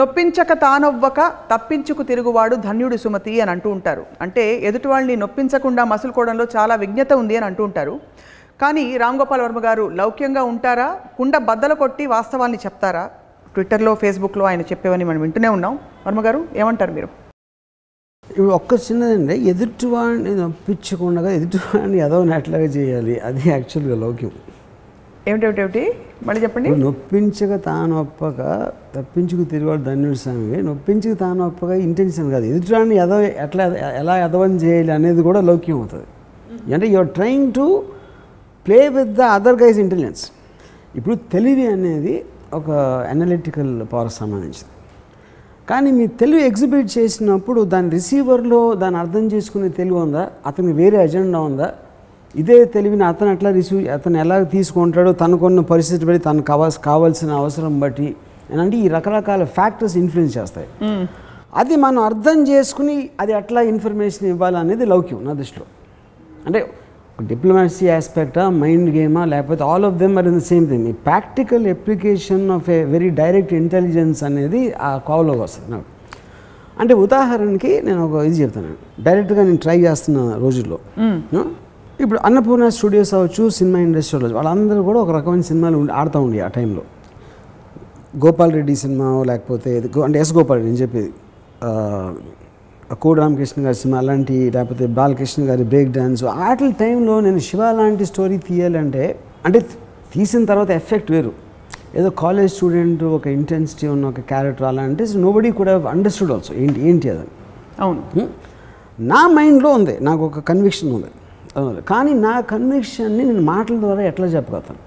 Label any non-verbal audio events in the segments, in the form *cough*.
నొప్పించక తానొవ్వక తప్పించుకు తిరుగువాడు ధన్యుడు సుమతి అని అంటూ ఉంటారు. అంటే ఎదుటి వాళ్ళని నొప్పించకుండా మసులుకోవడంలో చాలా విజ్ఞత ఉంది అని అంటూ ఉంటారు. కానీ రామ్ గోపాల్ వర్మ గారు లౌక్యంగా ఉంటారా? కుండ బద్దలు కొట్టి వాస్తవాన్ని చెప్తారా? ట్విట్టర్లో ఫేస్బుక్లో ఆయన చెప్పేవని మనం వింటూనే ఉన్నాం. వర్మ గారు ఏమంటారు మీరు? ఇప్పుడు ఒక్క చిన్నదండి. ఎదుటివాడిని నొప్పించకుండా ఎదుటివాడిని ఎదవనట్లాగా చేయాలి. అది యాక్చువల్గా లౌక్యం. ఏమిటేమిటేమిటి? మళ్ళీ చెప్పండి. నొప్పించక తాను ఒప్పక తప్పించుకు తిరిగాడు ధన్యుడు స్వామి నొప్పించక తాను ఒప్పక ఇంటెన్షన్ కాదు. ఎదుటివాడిని ఎదవ ఎట్లా ఎలా ఎదవని చేయాలి అనేది కూడా లౌక్యం అవుతుంది. అంటే your trying to play with the other guys intelligence ఇప్పుడు తెలివి అనేది ఒక అనలిటికల్ పవర్ సంబంధించింది. కానీ మీ తెలివి ఎగ్జిబిట్ చేసినప్పుడు దాని రిసీవర్లో దాన్ని అర్థం చేసుకునే తెలివి ఉందా? అతనికి వేరే అజెండా ఉందా? ఇదే తెలివిని అతను ఎట్లా రిసీవ్ అతను ఎలా తీసుకుంటాడో తనకున్న పరిస్థితి బట్టి తనకు కావాల్సి కావాల్సిన అవసరం బట్టి అంటే ఈ రకరకాల ఫ్యాక్టర్స్ ఇన్ఫ్లుయెన్స్ చేస్తాయి. అది మనం అర్థం చేసుకుని అది ఎట్లా ఇన్ఫర్మేషన్ ఇవ్వాలనేది లౌక్యం నా దృష్టిలో. అంటే డిప్లొమాసీ ఆస్పెక్టా మైండ్ గేమా లేకపోతే all of them are in the same thing ఈ practical application of a very direct intelligence అనేది ఆ కోవలోకి వస్తుంది నాకు. అంటే ఉదాహరణకి నేను ఒక ఇది చెప్తాను. డైరెక్ట్గా నేను ట్రై చేస్తున్న రోజుల్లో? ఇప్పుడు అన్నపూర్ణ స్టూడియోస్ అవ్వచ్చు సినిమా ఇండస్ట్రీ అవ్వచ్చు వాళ్ళందరూ కూడా ఒక రకమైన సినిమాలు ఆడుతూ ఉండి ఆ టైంలో. గోపాల్ రెడ్డి సినిమా లేకపోతే అంటే ఎస్ గోపాల్ రెడ్డి నేను చెప్పేది. కోడి రామకృష్ణ గారి సినిమా అలాంటి లేకపోతే బాలకృష్ణ గారి బ్రేక్ డాన్స్. ఆటల టైంలో నేను శివ లాంటి స్టోరీ తీయాలంటే అంటే తీసిన తర్వాత ఎఫెక్ట్ వేరు. ఏదో కాలేజ్ స్టూడెంట్ ఒక ఇంటెన్సిటీ ఉన్న ఒక క్యారెక్టర్ అలా అంటే నోబడీ కూడా అండర్స్టూడ్ ఆల్సో ఏంటి ఏంటి అదని అవును? నా మైండ్లో ఉంది నాకు ఒక కన్విక్షన్ ఉంది. కానీ నా కన్విక్షన్ని నేను మాటల ద్వారా ఎట్లా చెప్పగలుగుతాను?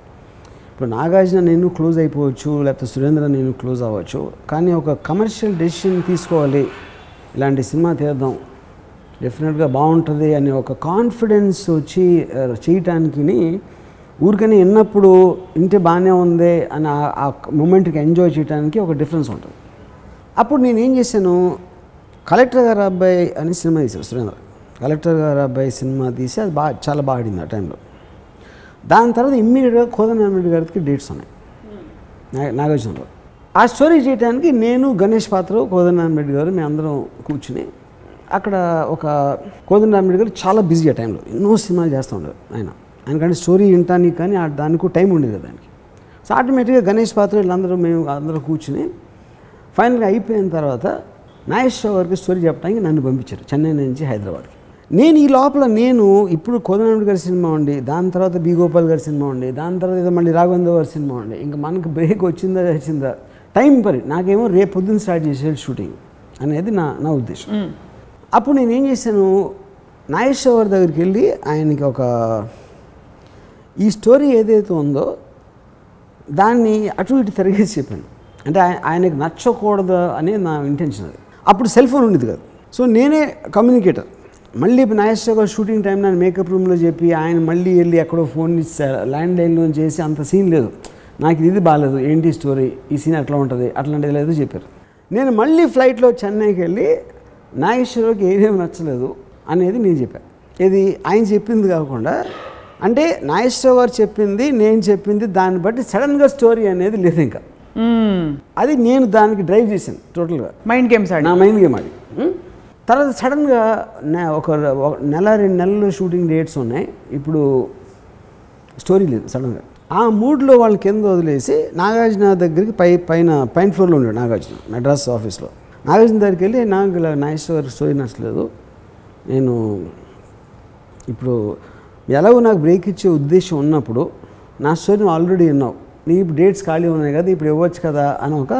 ఇప్పుడు నాగార్జున నేను క్లోజ్ అయిపోవచ్చు లేకపోతే సురేంద్ర నేను క్లోజ్ అవ్వచ్చు. కానీ ఒక కమర్షియల్ డెసిషన్ తీసుకోవాలి. ఇలాంటి సినిమా తీద్దాం. డెఫినెట్గా బాగుంటుంది అనే ఒక కాన్ఫిడెన్స్ వచ్చి చేయటానికి ఊరికనే ఎన్నప్పుడు ఇంటే బాగానే ఉంది అని ఆ- ఆ మూమెంట్కి ఎంజాయ్ చేయడానికి ఒక డిఫరెన్స్ ఉంటుంది. అప్పుడు నేను ఏం చేశాను? కలెక్టర్ గారు అబ్బాయి అని సినిమా తీశారు సురేంద్ర. కలెక్టర్ గారు అబ్బాయి సినిమా తీసి అది బాగా చాలా బాగా ఆడింది ఆ టైంలో. దాని తర్వాత ఇమ్మీడియట్గా కోదనారెడ్డి గారికి డేట్స్ ఉన్నాయి. నా- నాగార్జునరావు ఆ స్టోరీ చేయడానికి నేను గణేష్ పాత్ర కోదండరామిరెడ్డి గారు మేము అందరం కూర్చుని అక్కడ ఒక కోదండరామిరెడ్డి గారు చాలా బిజీ ఆ టైంలో. ఎన్నో సినిమాలు చేస్తూ ఉండేవారు ఆయన. ఆయనకంటే స్టోరీ వినటానికి కానీ ఆ దానికి టైం ఉండేది దానికి సో ఆటోమేటిక్గా గణేష్ పాత్ర వీళ్ళందరూ మేము అందరూ కూర్చుని ఫైనల్గా అయిపోయిన తర్వాత నాగేశ్వర గారికి స్టోరీ చెప్పడానికి నన్ను పంపించారు చెన్నై నుంచి హైదరాబాద్కి. నేను ఈ లోపల నేను ఇప్పుడు కోదనాడు గారి సినిమా ఉండి దాని తర్వాత బి గోపాల్ గారి సినిమా ఉండి దాని తర్వాత ఏదో మళ్ళీ రాఘవేంద్ర గారి సినిమా ఉండి ఇంకా మనకు బ్రేక్ వచ్చిందా వచ్చిందా? టైం పరి నాకేమో రేపు పొద్దున్న స్టార్ట్ చేసేది షూటింగ్ అనేది నా నా ఉద్దేశం. అప్పుడు నేను ఏం చేశాను నాగేశ్వర్ దగ్గరికి వెళ్ళి ఆయనకి ఒక ఈ స్టోరీ ఏదైతే ఉందో దాన్ని అటు ఇటు తిరిగేసి చెప్పాను. అంటే ఆయ- ఆయనకి నచ్చకూడదు అనేది నా ఇంటెన్షన్ అది. అప్పుడు సెల్ ఫోన్ ఉండేది కాదు. సో నేనే కమ్యూనికేటర్ మళ్ళీ నాగేశ్వర గారు షూటింగ్ టైం నన్ను మేకప్ రూమ్లో చెప్పి ఆయన మళ్ళీ వెళ్ళి ఎక్కడో ఫోన్ ఇచ్చి ల్యాండ్ లైన్లో చేసి అంత సీన్ లేదు. నాకు ఇది బాగాలేదు ఏంటి స్టోరీ? ఈ సీన్ ఎట్లా ఉంటుంది అట్లాంటిది లేదు చెప్పారు. నేను మళ్ళీ ఫ్లైట్లో చెన్నైకి వెళ్ళి నాగేశ్వరరావుకి ఏమేమి నచ్చలేదు అనేది నేను చెప్పాను ఇది ఆయన చెప్పింది కాకుండా అంటే నాగేశ్వర గారు చెప్పింది నేను చెప్పింది దాన్ని బట్టి సడన్గా స్టోరీ అనేది లేదు ఇంకా. అది నేను దానికి డ్రైవ్ చేశాను టోటల్గా. మైండ్ గేమ్స్ ఆడి నా మైండ్ గేమ్ అది? తర్వాత సడన్గా ఒక ఒక నెల రెండు నెలలు షూటింగ్ డేట్స్ ఉన్నాయి. ఇప్పుడు స్టోరీ లేదు సడన్గా. ఆ మూడ్లో వాళ్ళని కింద వదిలేసి నాగార్జున దగ్గరికి పై పైన పైన ఫ్లోర్లో ఉన్నాడు నాగార్జున మెడ్రాస్ ఆఫీస్లో. నాగార్జున దగ్గరికి వెళ్ళి నాకు ఇలా నాగేశ్వర స్టోరీ నచ్చలేదు. నేను ఇప్పుడు ఎలాగో నాకు బ్రేక్ ఇచ్చే ఉద్దేశం ఉన్నప్పుడు నా స్టోరీ ఆల్రెడీ విన్నావు. నీ ఇప్పుడు డేట్స్ ఖాళీ ఉన్నాయి కదా ఇప్పుడు ఇవ్వచ్చు కదా అని ఒక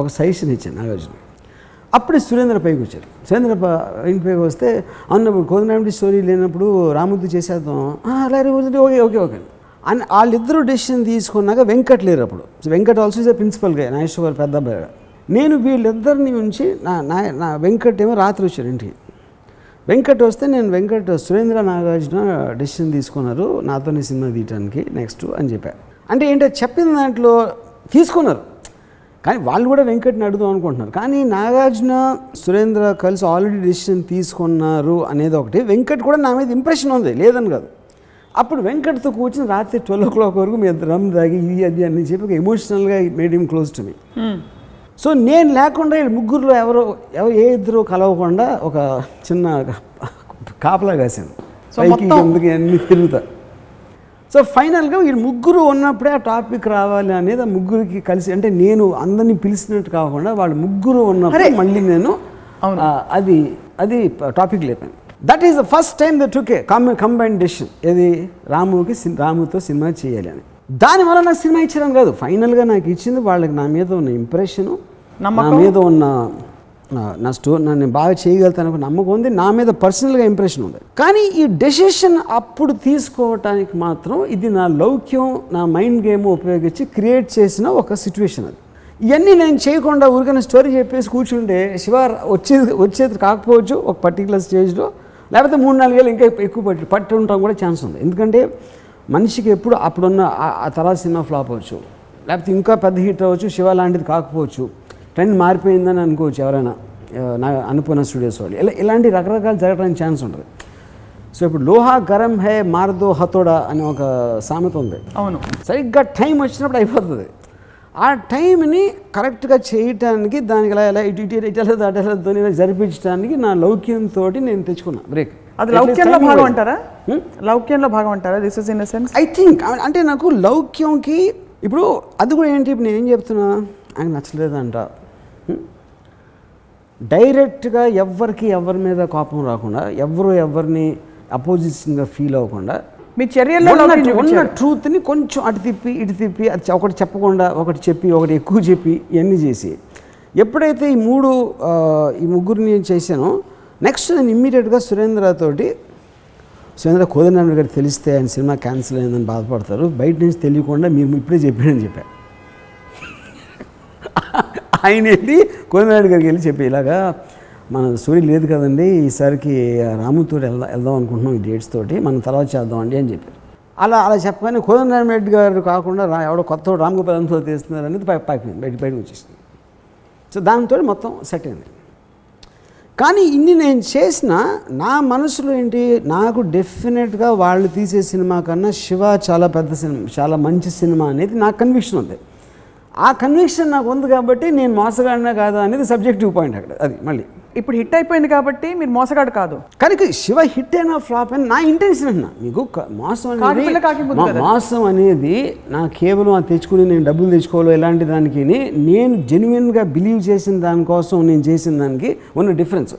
ఒక సజెషన్ ఇచ్చాను నాగార్జున. అప్పుడే సురేంద్ర పైకి వచ్చారు. సురేంద్ర ఇంటి పైకి వస్తే అన్నప్పుడు కోదండరామిడి స్టోరీ లేనప్పుడు రాముద్దు చేసేద్దాం. అలాగే ఓకే ఓకే ఓకే అని. వాళ్ళిద్దరూ డెసిషన్ తీసుకున్నాక వెంకట్ లేరు అప్పుడు. వెంకట్ ఆల్సో ఇస్ ప్రిన్సిపల్గా నాగేశ్వర గారు పెద్ద అబ్బాయి. నేను వీళ్ళిద్దరిని ఉంచి నా నా నా వెంకట్ ఏమో రాత్రి వచ్చారు ఇంటికి. వెంకట్ వస్తే నేను వెంకట్ సురేంద్ర నాగార్జున డెసిషన్ తీసుకున్నారు. నాతోనే సినిమా తీయటానికి నెక్స్ట్ అని చెప్పారు అంటే ఏంటో చెప్పిన దాంట్లో తీసుకున్నారు. కానీ వాళ్ళు కూడా వెంకట్ని అడుగుదాం అనుకుంటున్నారు. కానీ నాగార్జున సురేంద్ర కలిసి ఆల్రెడీ డెసిషన్ తీసుకున్నారు అనేది ఒకటి. వెంకట్ కూడా నా మీద ఇంప్రెషన్ ఉంది లేదని కాదు. అప్పుడు వెంకట్తో కూర్చుని రాత్రి ట్వెల్వ్ ఓ క్లాక్ వరకు మీ రమ్ దాగి ఇది అది అని చెప్పి ఎమోషనల్గా made him close to me so నేను లేకుండా వీళ్ళు ముగ్గురులో ఎవరో ఎవరు ఏ ఇద్దరు కలవకుండా ఒక చిన్న *laughs* కాపలా కాశాను. సో పైకి కిందకి అన్ని తిరుగుతా. సో ఫైనల్గా వీళ్ళు ముగ్గురు ఉన్నప్పుడే ఆ టాపిక్ రావాలి అనేది ఆ ముగ్గురికి కలిసి అంటే నేను అందరినీ పిలిచినట్టు కాకుండా వాళ్ళు ముగ్గురు ఉన్నప్పుడు! మళ్ళీ నేను అది అది topic లేపాను. That is the first time the took a come combine decision ఏది? రాముకి రాముతో సినిమా చేయాలి అని. దానివల్ల నాకు సినిమా ఇచ్చడం కాదు. ఫైనల్గా నాకు ఇచ్చింది వాళ్ళకి నా మీద ఉన్న ఇంప్రెషను నా? మీద ఉన్న నా స్టో నన్ను బాగా చేయగలుగుతాను నమ్మకం ఉంది. నా మీద పర్సనల్గా ఇంప్రెషన్ ఉంది. కానీ ఈ డెసిషన్ అప్పుడు తీసుకోవటానికి మాత్రం ఇది నా లౌక్యం నా మైండ్ గేమ్ ఉపయోగించి క్రియేట్ చేసిన ఒక సిచ్యువేషన్ అది. ఇవన్నీ నేను చేయకుండా ఊరికైనా స్టోరీ చెప్పేసి కూర్చుంటే శివ వచ్చేది వచ్చేది కాకపోవచ్చు ఒక పర్టికులర్ స్టేజ్లో లేకపోతే మూడు నాలుగేళ్ళు ఇంకా ఎక్కువ పట్టి పట్టి ఉండటం కూడా ఛాన్స్ ఉంది. ఎందుకంటే మనిషికి ఎప్పుడు అప్పుడున్న ఆ- ఆ తర్వాత సినిమా ఫ్లాప్ అవ్వచ్చు లేకపోతే ఇంకా పెద్ద హిట్ అవ్వచ్చు శివ లాంటిది కాకపోవచ్చు. ట్రెండ్ మారిపోయిందని అనుకోవచ్చు ఎవరైనా నా అనుపూర్ణ స్టూడియోస్ వాళ్ళు. ఇలా ఇలాంటి రకరకాలు జరగడానికి ఛాన్స్ ఉంటుంది. సో ఇప్పుడు లోహా గరం హే మార్దో హతోడా అని ఒక సామెత ఉంది. అవును. సరిగ్గా టైం వచ్చినప్పుడు అయిపోతుంది. ఆ టైంని కరెక్ట్గా చేయటానికి దానికి ఇలా ఇలా ఇటు ఇటు ఇటు వెళ్ళదు అటు వెళ్ళదు ఇలా జరిపించడానికి నా లౌక్యంతో నేను తెచ్చుకున్నా. బ్రేక్. అది లౌక్యంలో భాగం అంటారా? లౌక్యంలో భాగం అంటారా? This is in sense I think అంటే నాకు లౌక్యంకి ఇప్పుడు అది కూడా ఏంటి ఇప్పుడు నేనేం చెప్తున్నా? ఆయన నచ్చలేదంట? డైరెక్ట్గా ఎవరికి ఎవరి మీద కోపం రాకుండా ఎవరు ఎవరిని అపోజిషన్గా ఫీల్ అవ్వకుండా మీ చర్యల్లో ఉన్న-. ట్రూత్ని కొంచెం అటు తిప్పి ఇటు తిప్పి అది ఒకటి చెప్పకుండా ఒకటి చెప్పి ఒకటి ఎక్కువ చెప్పి ఇవన్నీ చేసి. ఎప్పుడైతే ఈ మూడు ఈ ముగ్గురిని నేను చేశానో నెక్స్ట్ నేను ఇమ్మీడియట్గా సురేంద్రతోటి సురేంద్ర కోదండరామ్ గారికి తెలిస్తే ఆయన సినిమా క్యాన్సిల్ అయిందని బాధపడతారు. బయట నుంచి తెలియకుండా మీరు ఇప్పుడే చెప్పాడని చెప్పారు ఆయన వెళ్ళి కోదండరామ్ గారికి వెళ్ళి చెప్పి ఇలాగా మన సూర్యుడు లేదు కదండి ఈసారికి రాముతో వెళ్దాం వెళ్దాం అనుకుంటున్నాం ఈ డేట్స్ తోటి మనం తర్వాత చేద్దామండి అని చెప్పారు. అలా అలా చెప్పగానే కోదండరామ్ రెడ్డి గారు కాకుండా ఎవడో కొత్త రామ్ గోపాలంతో తీస్తున్నారు అనేది పై పైకి బయట బయటకు వచ్చేసింది. సో దాంతో మొత్తం సెట్ అయింది. కానీ ఇన్ని నేను చేసిన నా మనసులో ఏంటి నాకు డెఫినెట్గా వాళ్ళు తీసే సినిమా కన్నా శివ చాలా పెద్ద సినిమా చాలా మంచి సినిమా అనేది నాకు కన్విక్షన్ ఉంది. ఆ కన్విక్షన్ నాకు ఉంది కాబట్టి నేను మోసగాడినా కాదా అనేది సబ్జెక్టివ్ పాయింట్ అక్కడ అది మళ్ళీ. ఇప్పుడు హిట్ అయిపోయింది కాబట్టి మీరు మోసగాడు కాదు. కానీ శివ హిట్ అయినా ఫ్లాప్ అయినా నా ఇంటెన్షన్ అన్న మీకు మోసం అనేది. మోసం అనేది నా కేవలం అది తెచ్చుకుని నేను డబ్బులు తెచ్చుకోవాలో ఇలాంటి దానికి నేను జెన్యున్గా బిలీవ్ చేసిన దానికోసం నేను చేసిన దానికి ఉన్న డిఫరెన్స్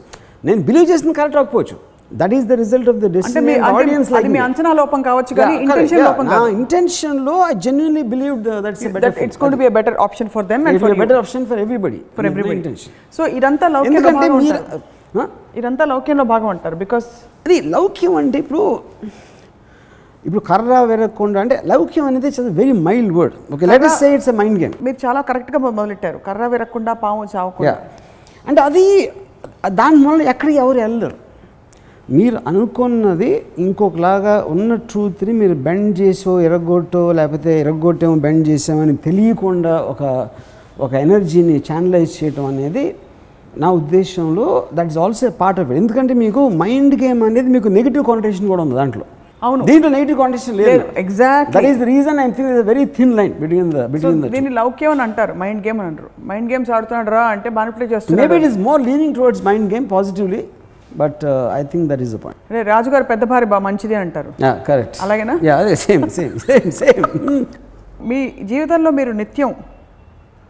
నేను బిలీవ్ చేసింది కరెక్ట్ అవ్వకపోవచ్చు. That is the result of the decision audience అది మీ అంచనా లోపం కావచ్చు కానీ ఇంటెన్షన్ లోపం కాదు. ఇంటెన్షన్లో I genuinely believe that's that it's going to be a better option for them and for better option for everybody for everybody intention so ఇదంతా లౌక్యంలో ఎందుకంటే మీరు? ఇదంతా లౌక్యంలో భాగం అంటారు బికాస్ అది లౌక్యం అంటే ఇప్పుడు ఇప్పుడు కర్ర విరగకుండా అంటే లౌక్యం అనేది very mild word okay let say it's a mind game మీరు చాలా కరెక్ట్గా మొదలెట్టారు. కర్ర విరగకుండా పాము చావకుండా అంటే అది దాని వల్ల ఎక్కడికి ఎవరు వెళ్ళరు? మీరు అనుకున్నది ఇంకొకలాగా ఉన్న ట్రూత్ని మీరు బెండ్ చేసో ఎరగొట్టో లేకపోతే ఎరగొట్టేమో బెండ్ చేసామని తెలియకుండా ఒక ఒక ఎనర్జీని ఛానలైజ్ చేయటం అనేది నా ఉద్దేశంలో that is also part of it ఎందుకంటే మీకు మైండ్ గేమ్ అనేది మీకు నెగిటివ్ కాంటేషన్ కూడా ఉంది దాంట్లో. అవును. దీంట్లో నెగిటివ్ కాంటేషన్ లేదు. exactly. That is the reason I think is very thin line between the between the దీన్ని లౌక్యం అని అంటారు మైండ్ గేమ్ అని అంటారు. మైండ్ గేమ్స్ ఆడుతున్నాడు రా అంటే బాగా play maybe it is more leaning towards mind game positively but I think that is the point అరే రాజుగారు పెద్ద భార్య బాగా మంచిది అంటారు. కరెక్ట్ అలాగేనా? యా అదే సేమ్ సేమ్ సేమ్ సేమ్ మీ జీవితంలో మీరు నిత్యం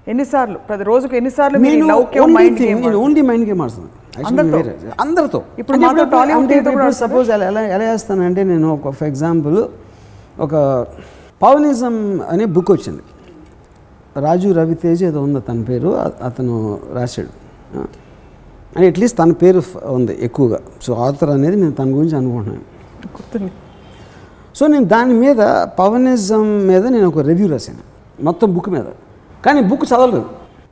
ఎన్నిసార్లు ప్రతి రోజుకు ఎన్నిసార్లు మీరు లౌక్యం mind game only mind game ఆడుతున్నాను Actually అందరితో? ఇప్పుడు ఆడతారా? సపోజ్ ఎలా ఎలా చేస్తానంటే నేను ఒక ఫర్ ఎగ్జాంపుల్ ఒక పవనిజం అనే బుక్ వచ్చింది. రాజు రవితేజ్ ఏదో ఉంది తన పేరు అతను రాశాడు. అని అట్లీస్ట్ తన పేరు ఉంది ఎక్కువగా. సో ఆథర్ అనేది నేను తన గురించి అనుకుంటున్నాను. గుర్తుంది. సో నేను దాని మీద పవనిజం మీద నేను ఒక రివ్యూ రాశాను. మొత్తం బుక్ మీద. కానీ బుక్ చదవలేదు.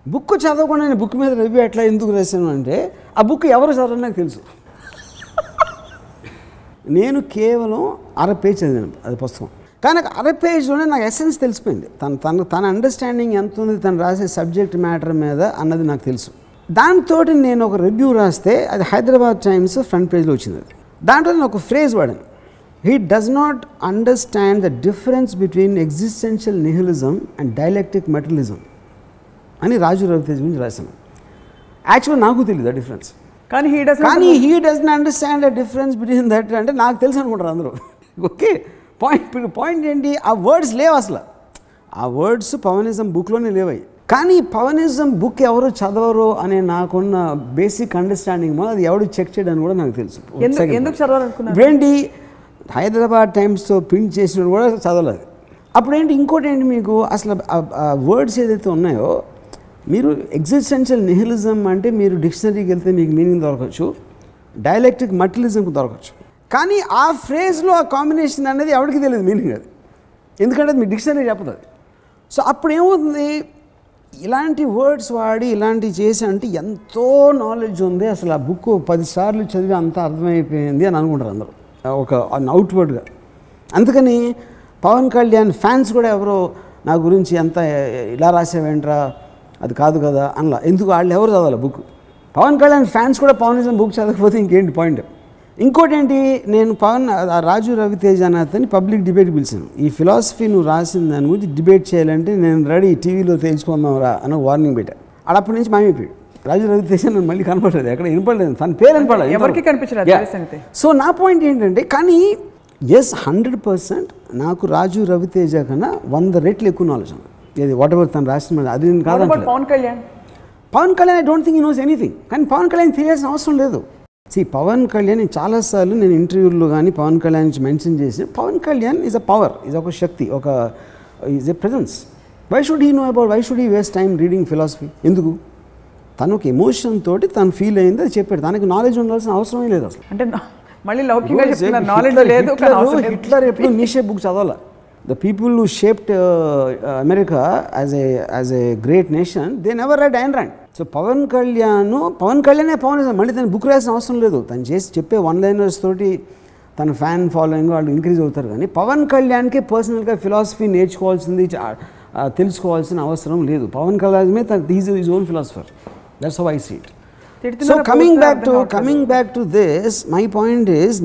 బుక్ చదవకుండా నేను బుక్ మీద రివ్యూ ఎట్లా ఎందుకు రాశాను అంటే ఆ బుక్ ఎవరు చదవని నాకు తెలుసు. నేను కేవలం అర పేజ్ చదివాను అది పుస్తకం. కానీ అర పేజ్లోనే నాకు ఎసెన్స్ తెలిసిపోయింది. తన తన తన అండర్స్టాండింగ్ ఎంత ఉంది తను రాసే సబ్జెక్ట్ మ్యాటర్ మీద అన్నది నాకు తెలుసు. దాంతో నేను ఒక రివ్యూ రాస్తే అది హైదరాబాద్ టైమ్స్ ఫ్రంట్ పేజ్లో వచ్చింది అది. దాంట్లో నేను ఒక ఫ్రేజ్ వాడాను. He does not understand the difference between existential nihilism and dialectic metalism అని రాజు రవితేజ్ గురించి రాశాను. యాక్చువల్గా నాకు తెలియదు ఆ డిఫరెన్స్ కానీ హీ డస్ కానీ he doesn't understand the difference between that అంటే నాకు తెలుసు అనుకుంటారు అందరూ. ఓకే పాయింట్ పాయింట్ ఏంటి? ఆ వర్డ్స్ లేవు అసలు. ఆ వర్డ్స్ పవనిజం బుక్లోనే లేవాయి కానీ పవనిజం బుక్ ఎవరు చదవరు అనే నాకున్న బేసిక్ అండర్స్టాండింగ్ మా అది ఎవడు చెక్ చేయడానికి కూడా నాకు తెలుసు. ఎందుకు ఇప్పుడేంటి హైదరాబాద్ టైమ్స్తో ప్రింట్ చేసినప్పుడు కూడా చదవలేదు. అప్పుడేంటి ఇంకోటి ఏంటి మీకు? అసలు వర్డ్స్ ఏదైతే ఉన్నాయో మీరు ఎగ్జిస్టెన్షియల్ నిహిలిజం అంటే మీరు డిక్షనరీకి వెళ్తే మీకు మీనింగ్ దొరకచ్చు డైలెక్టిక్ మటిలిజంకి దొరకచ్చు. కానీ ఆ ఫ్రేజ్లో ఆ కాంబినేషన్ అనేది ఎవరికి తెలియదు మీనింగ్ అది. ఎందుకంటే అది మీ డిక్షనరీ చెప్పదు అది. సో అప్పుడు ఏమవుతుంది? ఇలాంటి వర్డ్స్ వాడి ఇలాంటివి చేసి అంటే ఎంతో నాలెడ్జ్ ఉంది. అసలు ఆ బుక్ పదిసార్లు చదివి అంత అర్థమైపోయింది అని అనుకుంటారు అందరూ. ఒక అవుట్వర్డ్గా అందుకని పవన్ కళ్యాణ్ ఫ్యాన్స్ కూడా ఎవరో నా గురించి ఎంత ఇలా రాసావేంట్రా అది కాదు కదా అనలా. ఎందుకు? వాళ్ళు ఎవరు చదవాలి బుక్ పవన్ కళ్యాణ్ ఫ్యాన్స్ కూడా పవన్ బుక్ చదవకపోతే ఇంకేంటి పాయింట్ ఇంకోటి ఏంటి నేను పవన్ రాజు రవితేజ అనే అతని పబ్లిక్ డిబేట్ పిలిచాను. ఈ ఫిలాసఫీ నువ్వు రాసిన దాని గురించి డిబేట్ చేయాలంటే నేను రెడీ టీవీలో తెలుసుకుందాం రా అని వార్నింగ్ పెట్టా. అప్పటి నుంచి మాయమైపోయాడు. రాజు రవితేజ నన్ను మళ్ళీ కనపడలేదు. ఎక్కడ వినపడలేదు. తన పేరు వినపడలేదు. ఎవరికీ కనిపించలేదు. సో నా పాయింట్ ఏంటంటే కానీ ఎస్ హండ్రెడ్ పర్సెంట్ నాకు రాజు రవితేజ కన్నా వంద రెట్లు ఎక్కువ నాలెడ్జ్ ఉంది. ఇది వాట్ ఎవర్ తను రాసిన అది నేను కాదంటే Pawan Kalyan? Pawan Kalyan I don't think he knows anything కానీ పవన్ కళ్యాణ్ తెలియాల్సిన అవసరం లేదు. సి పవన్ కళ్యాణ్ చాలాసార్లు నేను ఇంటర్వ్యూల్లో కానీ పవన్ కళ్యాణ్ నుంచి మెన్షన్ చేసి Pawan Kalyan is a power is ఒక శక్తి ఒక is a presence why should he know about why should he waste time reading philosophy ఎందుకు? తను ఒక ఎమోషన్ తోటి తను ఫీల్ అయింది అది చెప్పాడు. తనకి నాలెడ్జ్ ఉండాల్సిన అవసరమే లేదు అసలు. అంటే మళ్ళీ లౌకికంగా నాలెడ్జ్ లేదు. హిట్లర్ ఎప్పుడు Nietzsche book చదవాల. The people who shaped America as a as a great nation they never read Ayn Rand so Pawan Kalyan Pawan కళ్యాణే Pawan మళ్ళీ తను బుక్ రాసిన అవసరం లేదు. తను చేసి చెప్పే వన్ లైనర్స్ తోటి తన ఫ్యాన్ ఫాలోయింగ్ వాళ్ళు ఇంక్రీజ్ అవుతారు కానీ పవన్ కళ్యాణ్కి పర్సనల్గా ఫిలాసఫీ నేర్చుకోవాల్సింది తెలుసుకోవాల్సిన అవసరం లేదు. పవన్ కళ్యాణ్ మీద తన is is own philosopher that's how I see it so coming back to. Coming back to this my point is